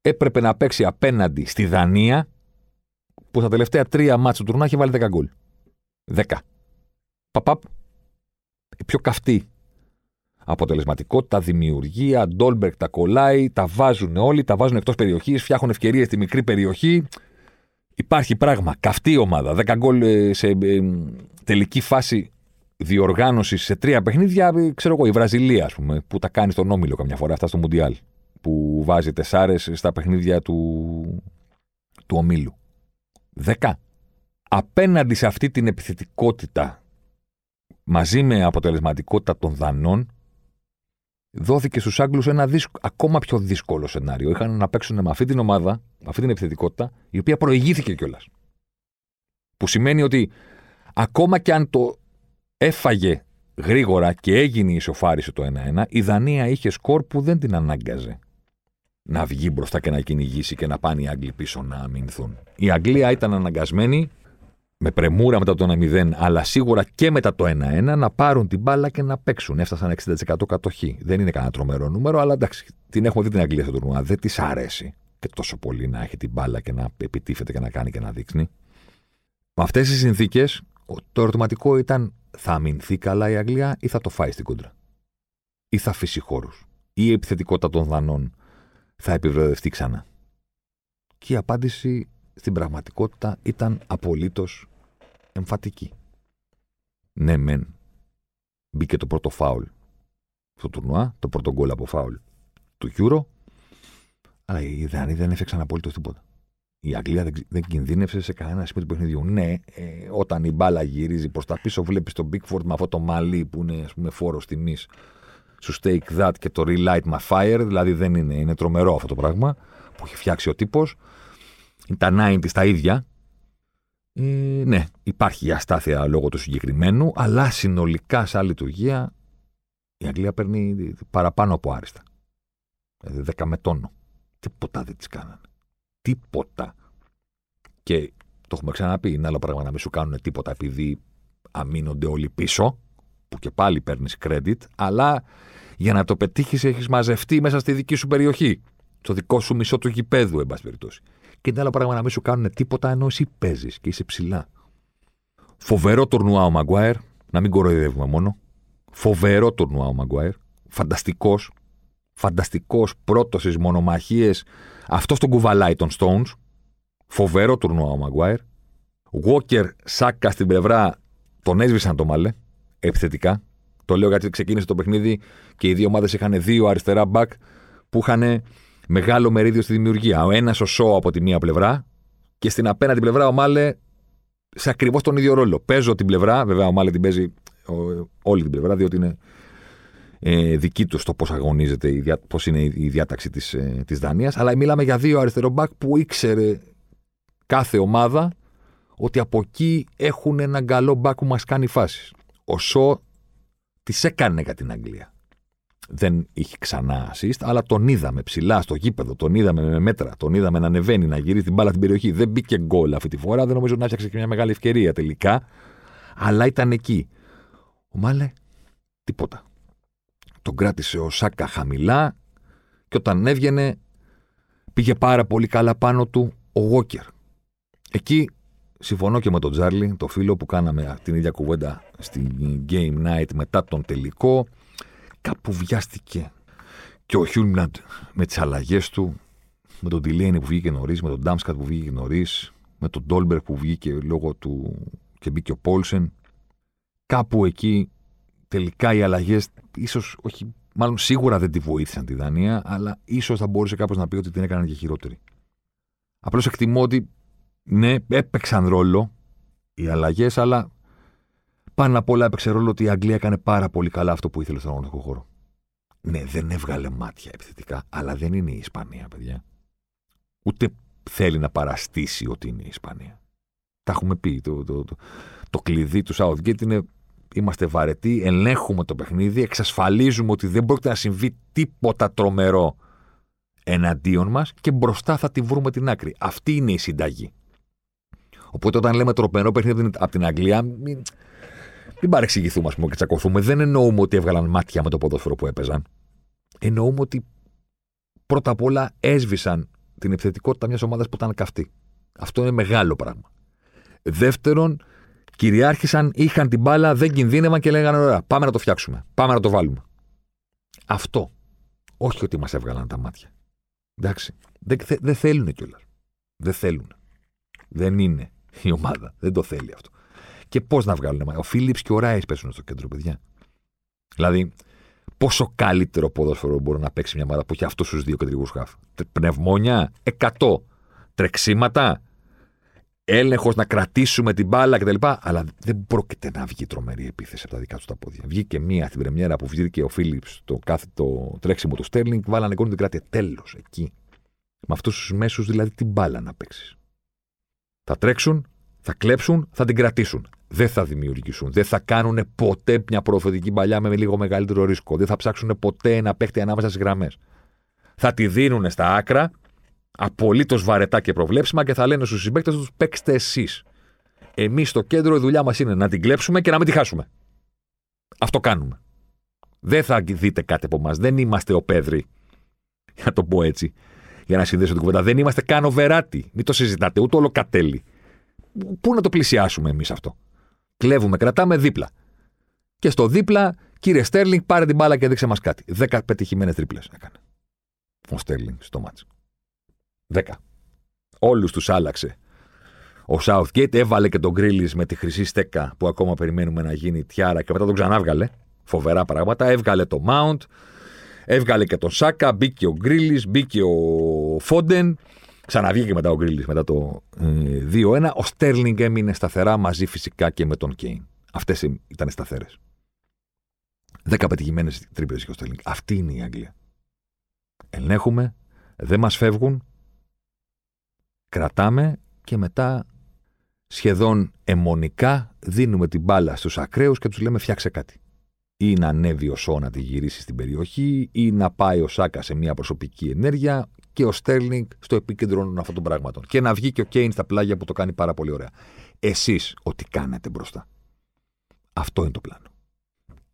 έπρεπε να παίξει απέναντι στη Δανία που στα τελευταία τρία μάτς του τουρνουά έχει βάλει 10 γκολ. 10. Παπαπ. Η πιο καυτή αποτελεσματικότητα, δημιουργία, Ντόλμπερκ τα κολλάει, τα βάζουν όλοι, τα βάζουν εκτός περιοχής, φτιάχνουν ευκαιρίες στη μικρή περιοχή. Υπάρχει πράγμα. Καυτή ομάδα. 10 γκολ ε, σε ε, τελική φάση διοργάνωση σε τρία παιχνίδια. Ε, ξέρω εγώ, η Βραζιλία, ας πούμε, που τα κάνει στον Όμιλο καμιά φορά, αυτά στο Μουντιάλ. Που βάζει τεσσάρες στα παιχνίδια του, του Ομίλου. 10. Απέναντι σε αυτή την επιθετικότητα μαζί με αποτελεσματικότητα των Δανών, δόθηκε στους Άγγλους ένα ακόμα πιο δύσκολο σενάριο. Είχαν να παίξουν με αυτή την ομάδα, με αυτή την επιθετικότητα, η οποία προηγήθηκε κιόλας. Που σημαίνει ότι ακόμα κι αν το έφαγε γρήγορα και έγινε η ισοφάριση το 1-1, η Δανία είχε σκορ που δεν την ανάγκαζε να βγει μπροστά και να κυνηγήσει και να πάνε οι Άγγλοι πίσω να αμυνθούν. Η Αγγλία ήταν αναγκασμένη με πρεμούρα μετά το 1-0, αλλά σίγουρα και μετά το 1-1 να πάρουν την μπάλα και να παίξουν. Έφτασαν 60% κατοχή. Δεν είναι κανένα τρομερό νούμερο, αλλά εντάξει, την έχουμε δει την Αγγλία στο τουρνουά. Δεν της αρέσει και τόσο πολύ να έχει την μπάλα και να επιτίθεται και να κάνει και να δείχνει. Με αυτές τις συνθήκες, το ερωτηματικό ήταν θα αμυνθεί καλά η Αγγλία ή θα το φάει στην κόντρα; Ή θα αφήσει χώρους; Ή η επιθετικότητα των Δανών θα επιβραδευτεί ξανά; Και η απάντηση στην πραγματικότητα ήταν απολύτως εμφατική. Ναι, μεν. Μπήκε το πρώτο φάουλ στο τουρνουά, το πρώτο γκολ από φάουλ του Euro, αλλά οι Δανείοι δεν έφεξαν απολύτως τίποτα. Η Αγγλία δεν, δεν κινδύνευσε σε κανένα σημείο του παιχνιδιού. Ναι, ε, όταν η μπάλα γυρίζει προς τα πίσω, βλέπεις τον Bigford με αυτό το μαλλί που είναι ας πούμε, φόρο τιμής σου Stake That και το Relight My Fire. Δηλαδή δεν είναι, είναι τρομερό αυτό το πράγμα που έχει φτιάξει ο τύπος. Τα 90 τα ίδια, ε, ναι, υπάρχει η αστάθεια λόγω του συγκεκριμένου, αλλά συνολικά σαν λειτουργία η Αγγλία παίρνει παραπάνω από άριστα. Δηλαδή δέκα με τόνο. Τίποτα δεν της κάνανε. Τίποτα. Και το έχουμε ξαναπεί, είναι άλλο πράγμα να μην σου κάνουν τίποτα επειδή αμήνονται όλοι πίσω, που και πάλι παίρνεις credit, αλλά για να το πετύχεις έχεις μαζευτεί μέσα στη δική σου περιοχή. Στο δικό σου μισό του γηπέδου, εν πάση περιπτώσει. Και είναι άλλο πράγμα να μην σου κάνουν τίποτα ενώ εσύ παίζεις και είσαι ψηλά. Φοβερό τουρνουά ο Μαγκουάερ, να μην κοροϊδεύουμε μόνο. Φοβερό τουρνουά ο Μαγκουάερ. Φανταστικός. Φανταστικός πρώτος στι μονομαχίες. Αυτό τον κουβαλάει των Stones. Φοβερό τουρνουά ο Μαγκουάερ. Walker, Σάκα στην πλευρά τον έσβησαν το μαλέ. Επιθετικά. Το λέω γιατί ξεκίνησε το παιχνίδι και οι δύο ομάδες είχαν δύο αριστερά μπακ που είχαν μεγάλο μερίδιο στη δημιουργία. Ο ένας ο Σό από τη μία πλευρά και στην απέναντι πλευρά ο Μάλε σε ακριβώς τον ίδιο ρόλο. Παίζω την πλευρά, βέβαια ο Μάλε την παίζει όλη την πλευρά, διότι είναι ε, δική τους το πώς αγωνίζεται, πώς είναι η διάταξη της ε, της Δανίας. Αλλά μιλάμε για δύο αριστερό μπακ που ήξερε κάθε ομάδα ότι από εκεί έχουν έναν καλό μπακ που μας κάνει φάσεις. Ο Σο τις έκανε για την Αγγλία. Δεν είχε ξανά assist, αλλά τον είδαμε ψηλά στο γήπεδο, τον είδαμε με μέτρα, τον είδαμε να ανεβαίνει, να γυρίζει την μπάλα στην περιοχή. Δεν μπήκε γκολ αυτή τη φορά, δεν νομίζω να έφτιαξε και μια μεγάλη ευκαιρία τελικά, αλλά ήταν εκεί. Ο Μάλε, τίποτα. Τον κράτησε ο Σάκα χαμηλά και όταν έβγαινε πήγε πάρα πολύ καλά πάνω του ο Γουόκερ. Εκεί συμφωνώ και με τον Τσάρλι, το φίλο που κάναμε την ίδια κουβέντα στην Game Night μετά τον τελικό. Κάπου βιάστηκε και ο Χιούλμαντ με τις αλλαγές του, με τον Ντιλέινι που βγήκε νωρίς, με τον Ντάμσκατ που βγήκε νωρίς, με τον Ντόλμπερ που βγήκε λόγω του και μπήκε ο Πόλσεν. Κάπου εκεί τελικά οι αλλαγές, ίσως όχι, μάλλον σίγουρα δεν τη βοήθησαν τη Δανία, αλλά ίσως θα μπορούσε κάπως να πει ότι την έκαναν και χειρότερη. Απλώς εκτιμώ ότι ναι, έπαιξαν ρόλο οι αλλαγές, αλλά πάνω απ' όλα έπαιξε ρόλο ότι η Αγγλία έκανε πάρα πολύ καλά αυτό που ήθελε στον αγωνιστικό χώρο. Ναι, δεν έβγαλε μάτια επιθετικά, αλλά δεν είναι η Ισπανία, παιδιά. Ούτε θέλει να παραστήσει ότι είναι η Ισπανία. Τα έχουμε πει. Το, το, το, το κλειδί του Southgate είναι είμαστε βαρετοί, ελέγχουμε το παιχνίδι, εξασφαλίζουμε ότι δεν πρόκειται να συμβεί τίποτα τρομερό εναντίον μας και μπροστά θα τη βρούμε την άκρη. Αυτή είναι η συνταγή. Οπότε όταν λέμε τρομερό παιχνίδι από την Αγγλία, μην, μην παρεξηγηθούμε ας πούμε, και τσακωθούμε. Δεν εννοούμε ότι έβγαλαν μάτια με το ποδόσφαιρο που έπαιζαν. Εννοούμε ότι πρώτα απ' όλα έσβησαν την επιθετικότητα μιας ομάδας που ήταν καυτή. Αυτό είναι μεγάλο πράγμα. Δεύτερον, κυριάρχησαν, είχαν την μπάλα, δεν κινδύνευαν και λέγανε: Ωραία, πάμε να το φτιάξουμε. Πάμε να το βάλουμε. Αυτό. Όχι ότι μας έβγαλαν τα μάτια. Εντάξει. Δεν δε θέλουν κιόλας. Δεν θέλουν. Δεν είναι η ομάδα. Δεν το θέλει αυτό. Και πώς να βγάλουν μάτια. Ο Φίλιπς και ο Ράις πέσουν στο κέντρο, παιδιά. Δηλαδή, πόσο καλύτερο ποδόσφαιρο μπορεί να παίξει μια ομάδα που έχει αυτούς τους δύο κεντρικούς χάφ. Πνευμόνια, 100. Τρεξίματα, έλεγχος να κρατήσουμε την μπάλα κτλ. Αλλά δεν πρόκειται να βγει τρομερή επίθεση από τα δικά τους τα πόδια. Βγήκε μία στην πρεμιέρα που βγήκε ο Φίλιπς το, κάθε, το τρέξιμο του Στέρλινγκ, βάλανε γκολ την κράτεια. Τέλος εκεί. Με αυτούς τους μέσους δηλαδή την μπάλα να παίξεις. Θα τρέξουν, θα κλέψουν, θα την κρατήσουν. Δεν θα δημιουργήσουν. Δεν θα κάνουν ποτέ μια προωθητική παλιά με λίγο μεγαλύτερο ρίσκο. Δεν θα ψάξουν ποτέ ένα παίχτη ανάμεσα στις γραμμές. Θα τη δίνουν στα άκρα απολύτως βαρετά και προβλέψιμα και θα λένε στους συμπαίκτες τους: Παίξτε εσείς. Εμείς στο κέντρο η δουλειά μας είναι να την κλέψουμε και να μην τη χάσουμε. Αυτό κάνουμε. Δεν θα δείτε κάτι από εμά. Δεν είμαστε ο Πέδρη. Για να το πω έτσι. Για να συνδέσω την κουβέντα. Δεν είμαστε καν ο Βεράτη. Μην το συζητάτε. Ούτε όλο κατέλη. Πού να το πλησιάσουμε εμείς αυτό; Κλέβουμε, κρατάμε δίπλα. Και στο δίπλα, κύριε Στέρλινγκ, πάρε την μπάλα και δείξε μας κάτι. Δέκα πετυχημένες τρίπλες έκανε. Ο Στέρλινγκ στο μάτσο. Δέκα. Όλους τους άλλαξε. Ο Southgate έβαλε και τον Γκρίλι με τη χρυσή στέκα που ακόμα περιμένουμε να γίνει τιάρα και μετά τον ξανάβγαλε. Φοβερά πράγματα. Έβγαλε το Mount. Έβγαλε και τον Σάκα. Μπήκε ο Γκρίλι. Μπήκε ο Φόντεν. Ξαναβγήκε μετά ο Γκρίλι μετά το 2-1. Ε, ο Στέρλινγκ έμεινε σταθερά μαζί φυσικά και με τον Κέιν. Αυτές ήταν σταθερές. Δέκα πετυχημένες τρύπε και ο Στέρλινγκ. Αυτή είναι η Αγγλία. Ελέγχουμε, δεν μας φεύγουν, κρατάμε και μετά σχεδόν αιμονικά δίνουμε την μπάλα στους ακραίους και τους λέμε φτιάξε κάτι. Ή να ανέβει ο Σό να τη γυρίσει στην περιοχή ή να πάει ο Σάκα σε μια προσωπική ενέργεια και ο Στέρλινγκ στο επίκεντρο αυτών των πραγμάτων. Και να βγει και ο Κέιν στα πλάγια που το κάνει πάρα πολύ ωραία. Εσείς ό,τι κάνετε μπροστά. Αυτό είναι το πλάνο.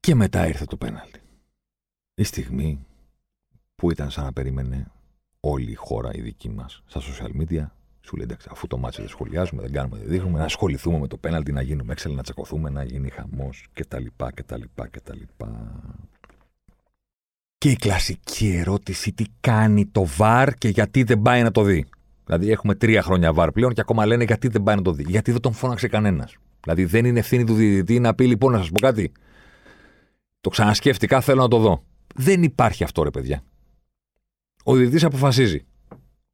Και μετά ήρθε το πέναλτι. Η στιγμή που ήταν σαν να περίμενε όλη η χώρα η δική μας στα social media σου λέει εντάξει, αφού το μάτσο δεν σχολιάζουμε, δεν κάνουμε, δεν δείχνουμε, να ασχοληθούμε με το πέναλτι, να γίνουμε έξαλλοι, να τσακωθούμε, να γίνει χαμός κτλ. κτλ, κτλ. Και η κλασική ερώτηση, τι κάνει το βαρ και γιατί δεν πάει να το δει; Δηλαδή, έχουμε τρία χρόνια βαρ πλέον και ακόμα λένε γιατί δεν πάει να το δει. Γιατί δεν τον φώναξε κανένας. Δηλαδή, δεν είναι ευθύνη του διαιτητή να πει λοιπόν, να σας πω κάτι. Το ξανασκέφτηκα, θέλω να το δω. Δεν υπάρχει αυτό, ρε παιδιά. Ο διαιτητής αποφασίζει.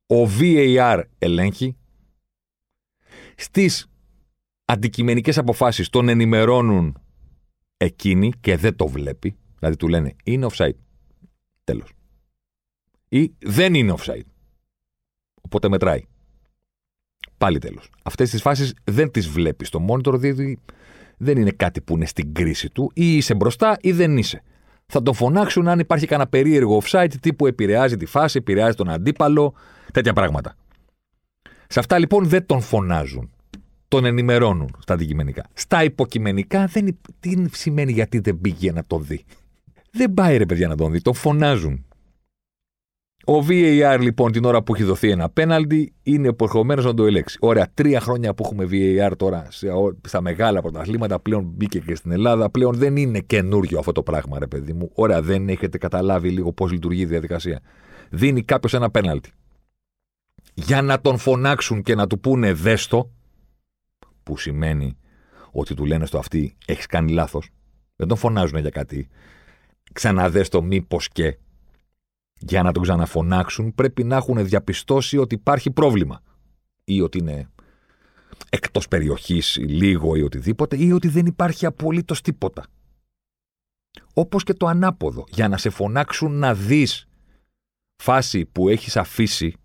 Ο VAR ελέγχει. Στις αντικειμενικές αποφάσεις τον ενημερώνουν εκείνοι και δεν το βλέπει. Δηλαδή του λένε είναι offside. Τέλος. Ή δεν είναι offside. Οπότε μετράει. Πάλι τέλος. Αυτές τις φάσεις δεν τις βλέπεις στο monitor διότι δεν είναι κάτι που είναι στην κρίση του. Ή είσαι μπροστά ή δεν είσαι. Θα το φωνάξουν αν υπάρχει κανένα περίεργο offside τύπου επηρεάζει τη φάση, επηρεάζει τον αντίπαλο, τέτοια πράγματα. Σε αυτά λοιπόν δεν τον φωνάζουν. Τον ενημερώνουν στα αντικειμενικά. Στα υποκειμενικά δεν, τι σημαίνει γιατί δεν πήγε να το δει. Δεν πάει ρε παιδιά να τον δει, τον φωνάζουν. Ο VAR λοιπόν την ώρα που έχει δοθεί ένα πέναλτι είναι υποχρεωμένος να το ελέξει. Ωραία, τρία χρόνια που έχουμε VAR τώρα σε, στα μεγάλα πρωταθλήματα πλέον μπήκε και στην Ελλάδα. Πλέον δεν είναι καινούριο αυτό το πράγμα, ρε παιδί μου. Ωραία, δεν έχετε καταλάβει λίγο πώς λειτουργεί η διαδικασία. Δίνει κάποιος ένα πέναλτι. Για να τον φωνάξουν και να του πούνε δέστο, που σημαίνει ότι του λένε στο αυτή έχεις κάνει λάθος. Δεν τον φωνάζουν για κάτι. Ξαναδέστο, μήπως και για να τον ξαναφωνάξουν πρέπει να έχουν διαπιστώσει ότι υπάρχει πρόβλημα ή ότι είναι εκτός περιοχής λίγο ή οτιδήποτε ή ότι δεν υπάρχει απολύτως τίποτα. Όπως και το ανάποδο, για να σε φωνάξουν να δεις φάση που έχεις αφήσει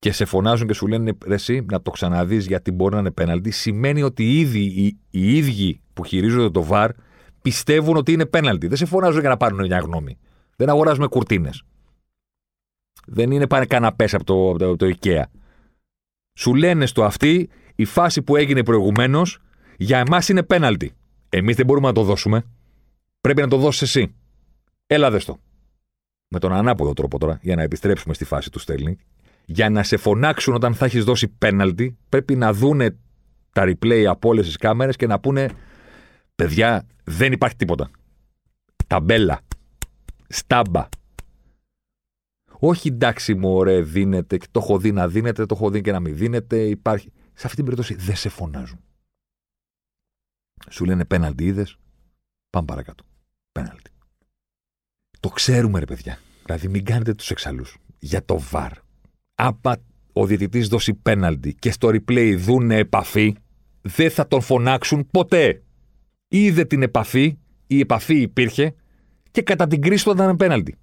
και σε φωνάζουν και σου λένε ρε εσύ να το ξαναδείς γιατί μπορεί να είναι πέναλτι, σημαίνει ότι ήδη οι, οι ίδιοι που χειρίζονται το βαρ πιστεύουν ότι είναι πέναλτι. Δεν σε φωνάζουν για να πάρουν μια γνώμη. Δεν αγοράζουμε κουρτίνες. Δεν είναι πάνε καναπέ από το, το, το IKEA. Σου λένε στο αυτή η φάση που έγινε προηγουμένως για εμάς είναι πέναλτι. Εμείς δεν μπορούμε να το δώσουμε. Πρέπει να το δώσεις εσύ. Έλα δες το. Με τον ανάποδο τρόπο τώρα, για να επιστρέψουμε στη φάση του Στέρλινγκ. Για να σε φωνάξουν όταν θα έχεις δώσει πέναλτι, πρέπει να δούνε τα replay από όλες τις κάμερες και να πούνε Παιδιά, δεν υπάρχει τίποτα. Ταμπέλα. Στάμπα. Όχι εντάξει μου, ωραία, δίνεται, το έχω δει να δίνεται, το έχω δει και να μην δίνεται. Υπάρχει. Σε αυτή την περίπτωση δεν σε φωνάζουν. Σου λένε πέναλτι, είδες. Πάμε παρακάτω. Πέναλτι. Το ξέρουμε, ρε παιδιά. Δηλαδή, μην κάνετε τους εξαλού. Για το βαρ. Άπα ο διαιτητής δώσει πέναλτι και στο replay δούνε επαφή, δεν θα τον φωνάξουν ποτέ. Είδε την επαφή, η επαφή υπήρχε και κατά την κρίση του ήταν πέναλτι.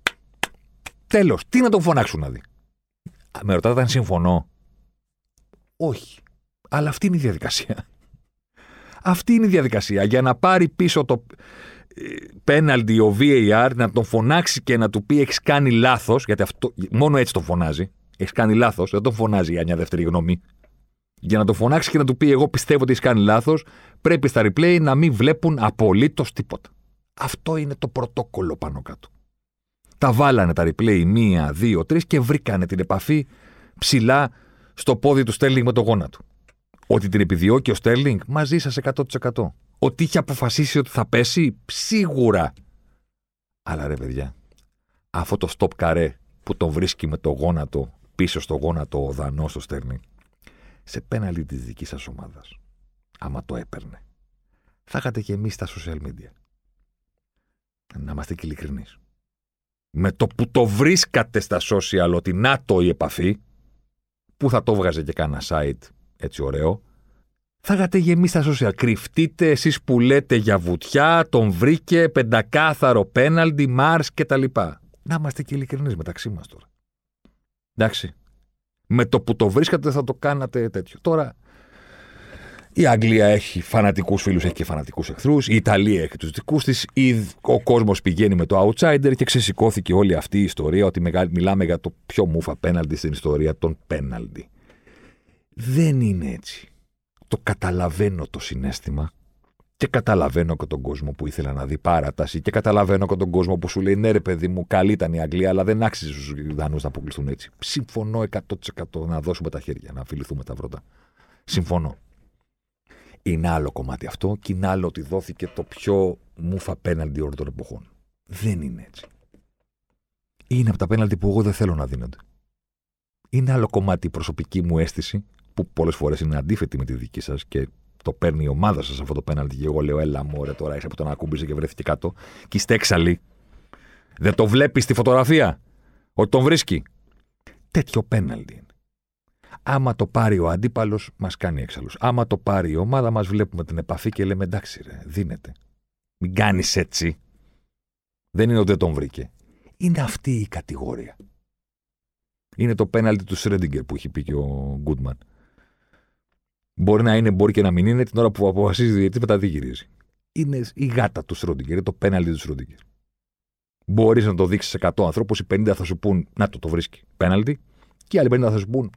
Τέλος. Τι να τον φωνάξουν να δει. Με ρωτάτε αν συμφωνώ. Όχι. Αλλά αυτή είναι η διαδικασία. Αυτή είναι η διαδικασία. Για να πάρει πίσω το ε, πέναλτι ο VAR, να τον φωνάξει και να του πει έχεις κάνει λάθος, γιατί αυτό, μόνο έτσι τον φωνάζει. Έχεις κάνει λάθος, δεν τον φωνάζει για μια δεύτερη γνώμη. Για να τον φωνάξει και να του πει: Εγώ πιστεύω ότι έχεις κάνει λάθος, πρέπει στα replay να μην βλέπουν απολύτως τίποτα. Αυτό είναι το πρωτόκολλο πάνω κάτω. Τα βάλανε τα replay μία, δύο, τρεις και βρήκανε την επαφή ψηλά στο πόδι του Στέρλινγκ με το γόνατο. Ότι την επιδιώκει ο Στέρλινγκ μαζί σας 100%. Ότι είχε αποφασίσει ότι θα πέσει σίγουρα. Αλλά ρε παιδιά, αυτό το stop καρέ που τον βρίσκει με το γόνατο πίσω στο γόνατο ο Δανός στο Στέρλινγκ, σε πέναλι της δικής σας ομάδας, άμα το έπαιρνε, θα είχατε και εμείς στα social media να είμαστε και ειλικρινείς. Με το που το βρίσκατε στα social ότι να το η επαφή, που θα το βγάζε και κάνα site έτσι ωραίο, θα είχατε γεμίσει στα social. Κρυφτείτε εσείς που λέτε για βουτιά, τον βρήκε, πεντακάθαρο πέναλτι, Μάρς κτλ. Να είμαστε και ειλικρινείς μεταξύ μας τώρα. Εντάξει. Με το που το βρίσκατε θα το κάνατε τέτοιο. Τώρα η Αγγλία έχει φανατικούς φίλους, έχει και φανατικούς εχθρούς. Η Ιταλία έχει τους δικούς της. Ο κόσμος πηγαίνει με το outsider και ξεσηκώθηκε όλη αυτή η ιστορία ότι μιλάμε για το πιο μούφα πέναλτι στην ιστορία των πέναλτι. Δεν είναι έτσι. Το καταλαβαίνω το συνέστημα και καταλαβαίνω και τον κόσμο που ήθελα να δει παράταση και καταλαβαίνω και τον κόσμο που σου λέει ναι ρε παιδί μου καλή ήταν η Αγγλία αλλά δεν άξιζε στους Δανούς να αποκλειστούν έτσι. Συμφωνώ 100% να δώσουμε τα χέρια, να φιληθούμε τα βρότα. Συμφωνώ. Είναι άλλο κομμάτι αυτό και είναι άλλο ότι δόθηκε το πιο μουφα πέναλτι όλων των εποχών. Δεν είναι έτσι. Είναι από τα πέναλτι που εγώ δεν θέλω να δίνονται. Είναι άλλο κομμάτι η προσωπική μου αίσθηση, που πολλές φορές είναι αντίθετη με τη δική σας και το παίρνει η ομάδα σας αυτό το πέναλτι. Και εγώ λέω, Έλα, μωρέ, τώρα είσαι από τον ακούμπησε και βρέθηκε κάτω. Και είστε έξαλλοι. Δεν το βλέπεις στη φωτογραφία; Ότι τον βρίσκει. Τέτοιο πέναλτι είναι. Άμα το πάρει ο αντίπαλος, μας κάνει έξαλλους. Άμα το πάρει η ομάδα, μας βλέπουμε την επαφή και λέμε εντάξει, ρε, δίνεται. Μην κάνεις έτσι. Δεν είναι ότι δεν τον βρήκε. Είναι αυτή η κατηγορία. Είναι το πέναλτι του Σρέντιγκερ που έχει πει και ο Γκούντμαν. Μπορεί να είναι, μπορεί και να μην είναι την ώρα που αποφασίζει γιατί μετά δεν γυρίζει. Είναι η γάτα του Σρόντιγκερ, είναι το πέναλτι του Σρόντιγκερ. Μπορείς να το δείξεις σε 100 ανθρώπους, οι 50 θα σου πούν Να το, το βρίσκει. Πέναλτι. Και οι άλλοι 50 θα σου πούν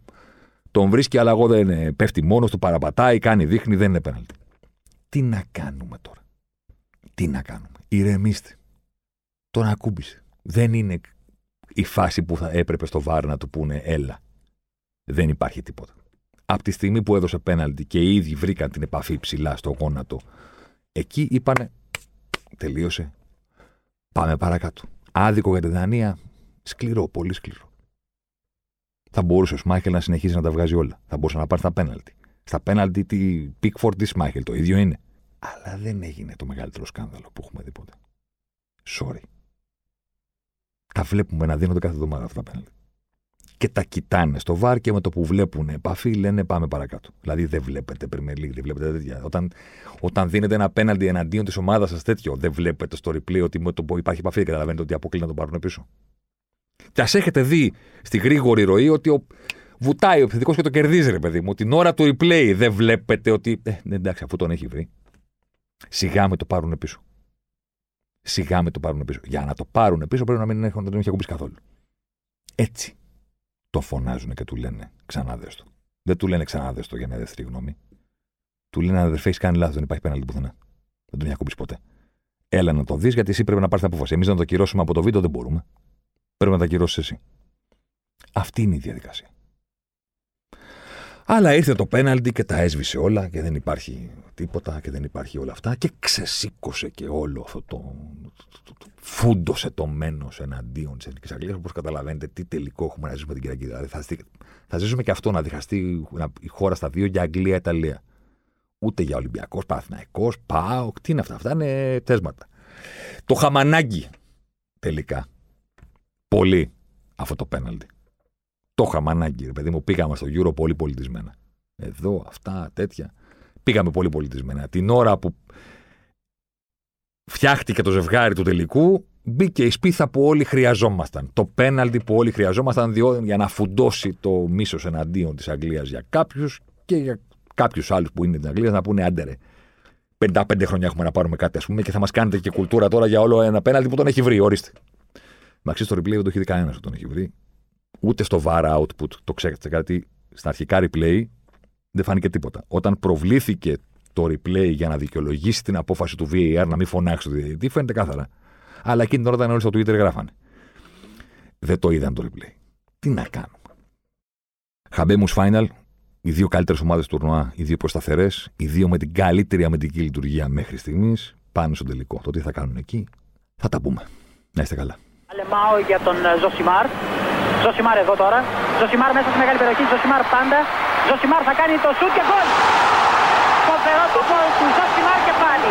Τον βρίσκει, αλλά εγώ δεν είναι. Πέφτει μόνος του, παραπατάει, κάνει, δείχνει, δεν είναι πέναλτι. Τι να κάνουμε τώρα; Τι να κάνουμε; Ηρεμήστε. Τον ακούμπησε. Δεν είναι η φάση που θα έπρεπε στο βάρ να του πούνε έλα. Δεν υπάρχει τίποτα. Από τη στιγμή που έδωσε πέναλτι και οι ίδιοι βρήκαν την επαφή ψηλά στο γόνατο, εκεί είπανε τελείωσε. Πάμε παρακάτω. Άδικο για τη Δανία. Σκληρό, πολύ σκληρό. Θα μπορούσε ο Σμάχελ να συνεχίσει να τα βγάζει όλα. Θα μπορούσε να πάρει τα πέναλτι. Στα πέναλτι τη Pickford της Σμάχελ, το ίδιο είναι. Αλλά δεν έγινε το μεγαλύτερο σκάνδαλο που έχουμε δει ποτέ. Sorry. Τα βλέπουμε να δίνονται κάθε εβδομάδα αυτά τα πέναλτι. Και τα κοιτάνε στο βάρ και με το που βλέπουν επαφή λένε πάμε παρακάτω. Δηλαδή δεν βλέπετε Premier League, δεν βλέπετε τέτοια. Όταν, όταν δίνετε ένα πέναλτι εναντίον της ομάδας σας τέτοιο, δεν βλέπετε στο replay ότι με το που υπάρχει επαφή, καταλαβαίνετε ότι αποκλεί να τον πάρουν πίσω. Και ας έχετε δει στη γρήγορη ροή ότι ο, βουτάει ο επιθετικός και το κερδίζει, ρε παιδί μου. Την ώρα του replay δεν βλέπετε ότι. Ε, ναι, εντάξει, αφού τον έχει βρει. Σιγά με το πάρουν πίσω. Σιγά με το πάρουν πίσω. Για να το πάρουν πίσω πρέπει να μην έχουν, δεν έχει ακουμπήσει καθόλου. Έτσι το φωνάζουν και του λένε ξανά δέστο. Δεν του λένε ξανά δέστο για μια δεύτερη γνώμη. Του λένε αδερφέ, έχει κάνει λάθος, δεν υπάρχει πέναλτι πουθενά. Δεν τον έχει ακούμπήσει ποτέ. Έλα να το δεις, γιατί εσύ πρέπει να πάρεις την απόφαση. Εμείς να το κυρώσουμε από το βίντεο δεν μπορούμε. Πρέπει να τα κυρώσεις εσύ. Αυτή είναι η διαδικασία. Αλλά ήρθε το πέναλτι και τα έσβησε όλα και δεν υπάρχει τίποτα και δεν υπάρχει όλα αυτά και ξεσήκωσε και όλο αυτό το, το, το, φούντωσε το μένος εναντίον της Εθνικής Αγγλίας. Όπως καταλαβαίνετε, τι τελικό έχουμε να ζήσουμε την Κυριακή. Δηλαδή θα, θα ζήσουμε και αυτό να διχαστεί η χώρα στα δύο για Αγγλία-Ιταλία. Ούτε για Ολυμπιακός, Παθηναϊκό, Πάο, τι είναι αυτά. Αυτά είναι τέσματα. Το χαμανάγκι τελικά. Πολύ αυτό το πέναλτι. Το είχαμε ανάγκη, ρε παιδί μου. Πήγαμε στο Euro πολύ πολιτισμένα. Εδώ, αυτά, τέτοια. Πήγαμε πολύ πολιτισμένα. Την ώρα που φτιάχτηκε το ζευγάρι του τελικού, μπήκε η σπίθα που όλοι χρειαζόμασταν. Το πέναλτι που όλοι χρειαζόμασταν για να φουντώσει το μίσος εναντίον της Αγγλίας για κάποιους και για κάποιους άλλους που είναι την Αγγλίας να πούνε άντερε. 55 χρόνια έχουμε να πάρουμε κάτι, ας πούμε, και θα μας κάνετε και κουλτούρα τώρα για όλο ένα πέναλτι που τον έχει βρει. Ορίστε. Μαξί στο replay δεν το έχει δει κανένας που τον έχει βρει ούτε στο VAR output το ξέρετε, γιατί στα αρχικά replay δεν φάνηκε τίποτα. Όταν προβλήθηκε το replay για να δικαιολογήσει την απόφαση του VAR να μην φωνάξει το διαιτητή, φαίνεται κάθαρα. Αλλά εκείνη την ώρα ήταν όλοι στο Twitter γράφανε. Δεν το είδαν το replay. Τι να κάνουμε. Habemus Final, οι δύο καλύτερες ομάδες του τουρνουά, οι δύο πιο σταθερές, οι δύο με την καλύτερη αμυντική λειτουργία μέχρι στιγμής, πάνε στο τελικό. Το τι θα κάνουν εκεί, θα τα πούμε. Να είστε καλά. Αλεμάω για τον Ζωσιμάρ. Ζωσιμάρ εδώ τώρα. Ζωσιμάρ μέσα στη μεγάλη περιοχή. Ζωσιμάρ πάντα. Ζωσιμάρ θα κάνει το σουτ και γκολ. Φοβερό το γκολ του Ζωσιμάρ και πάλι.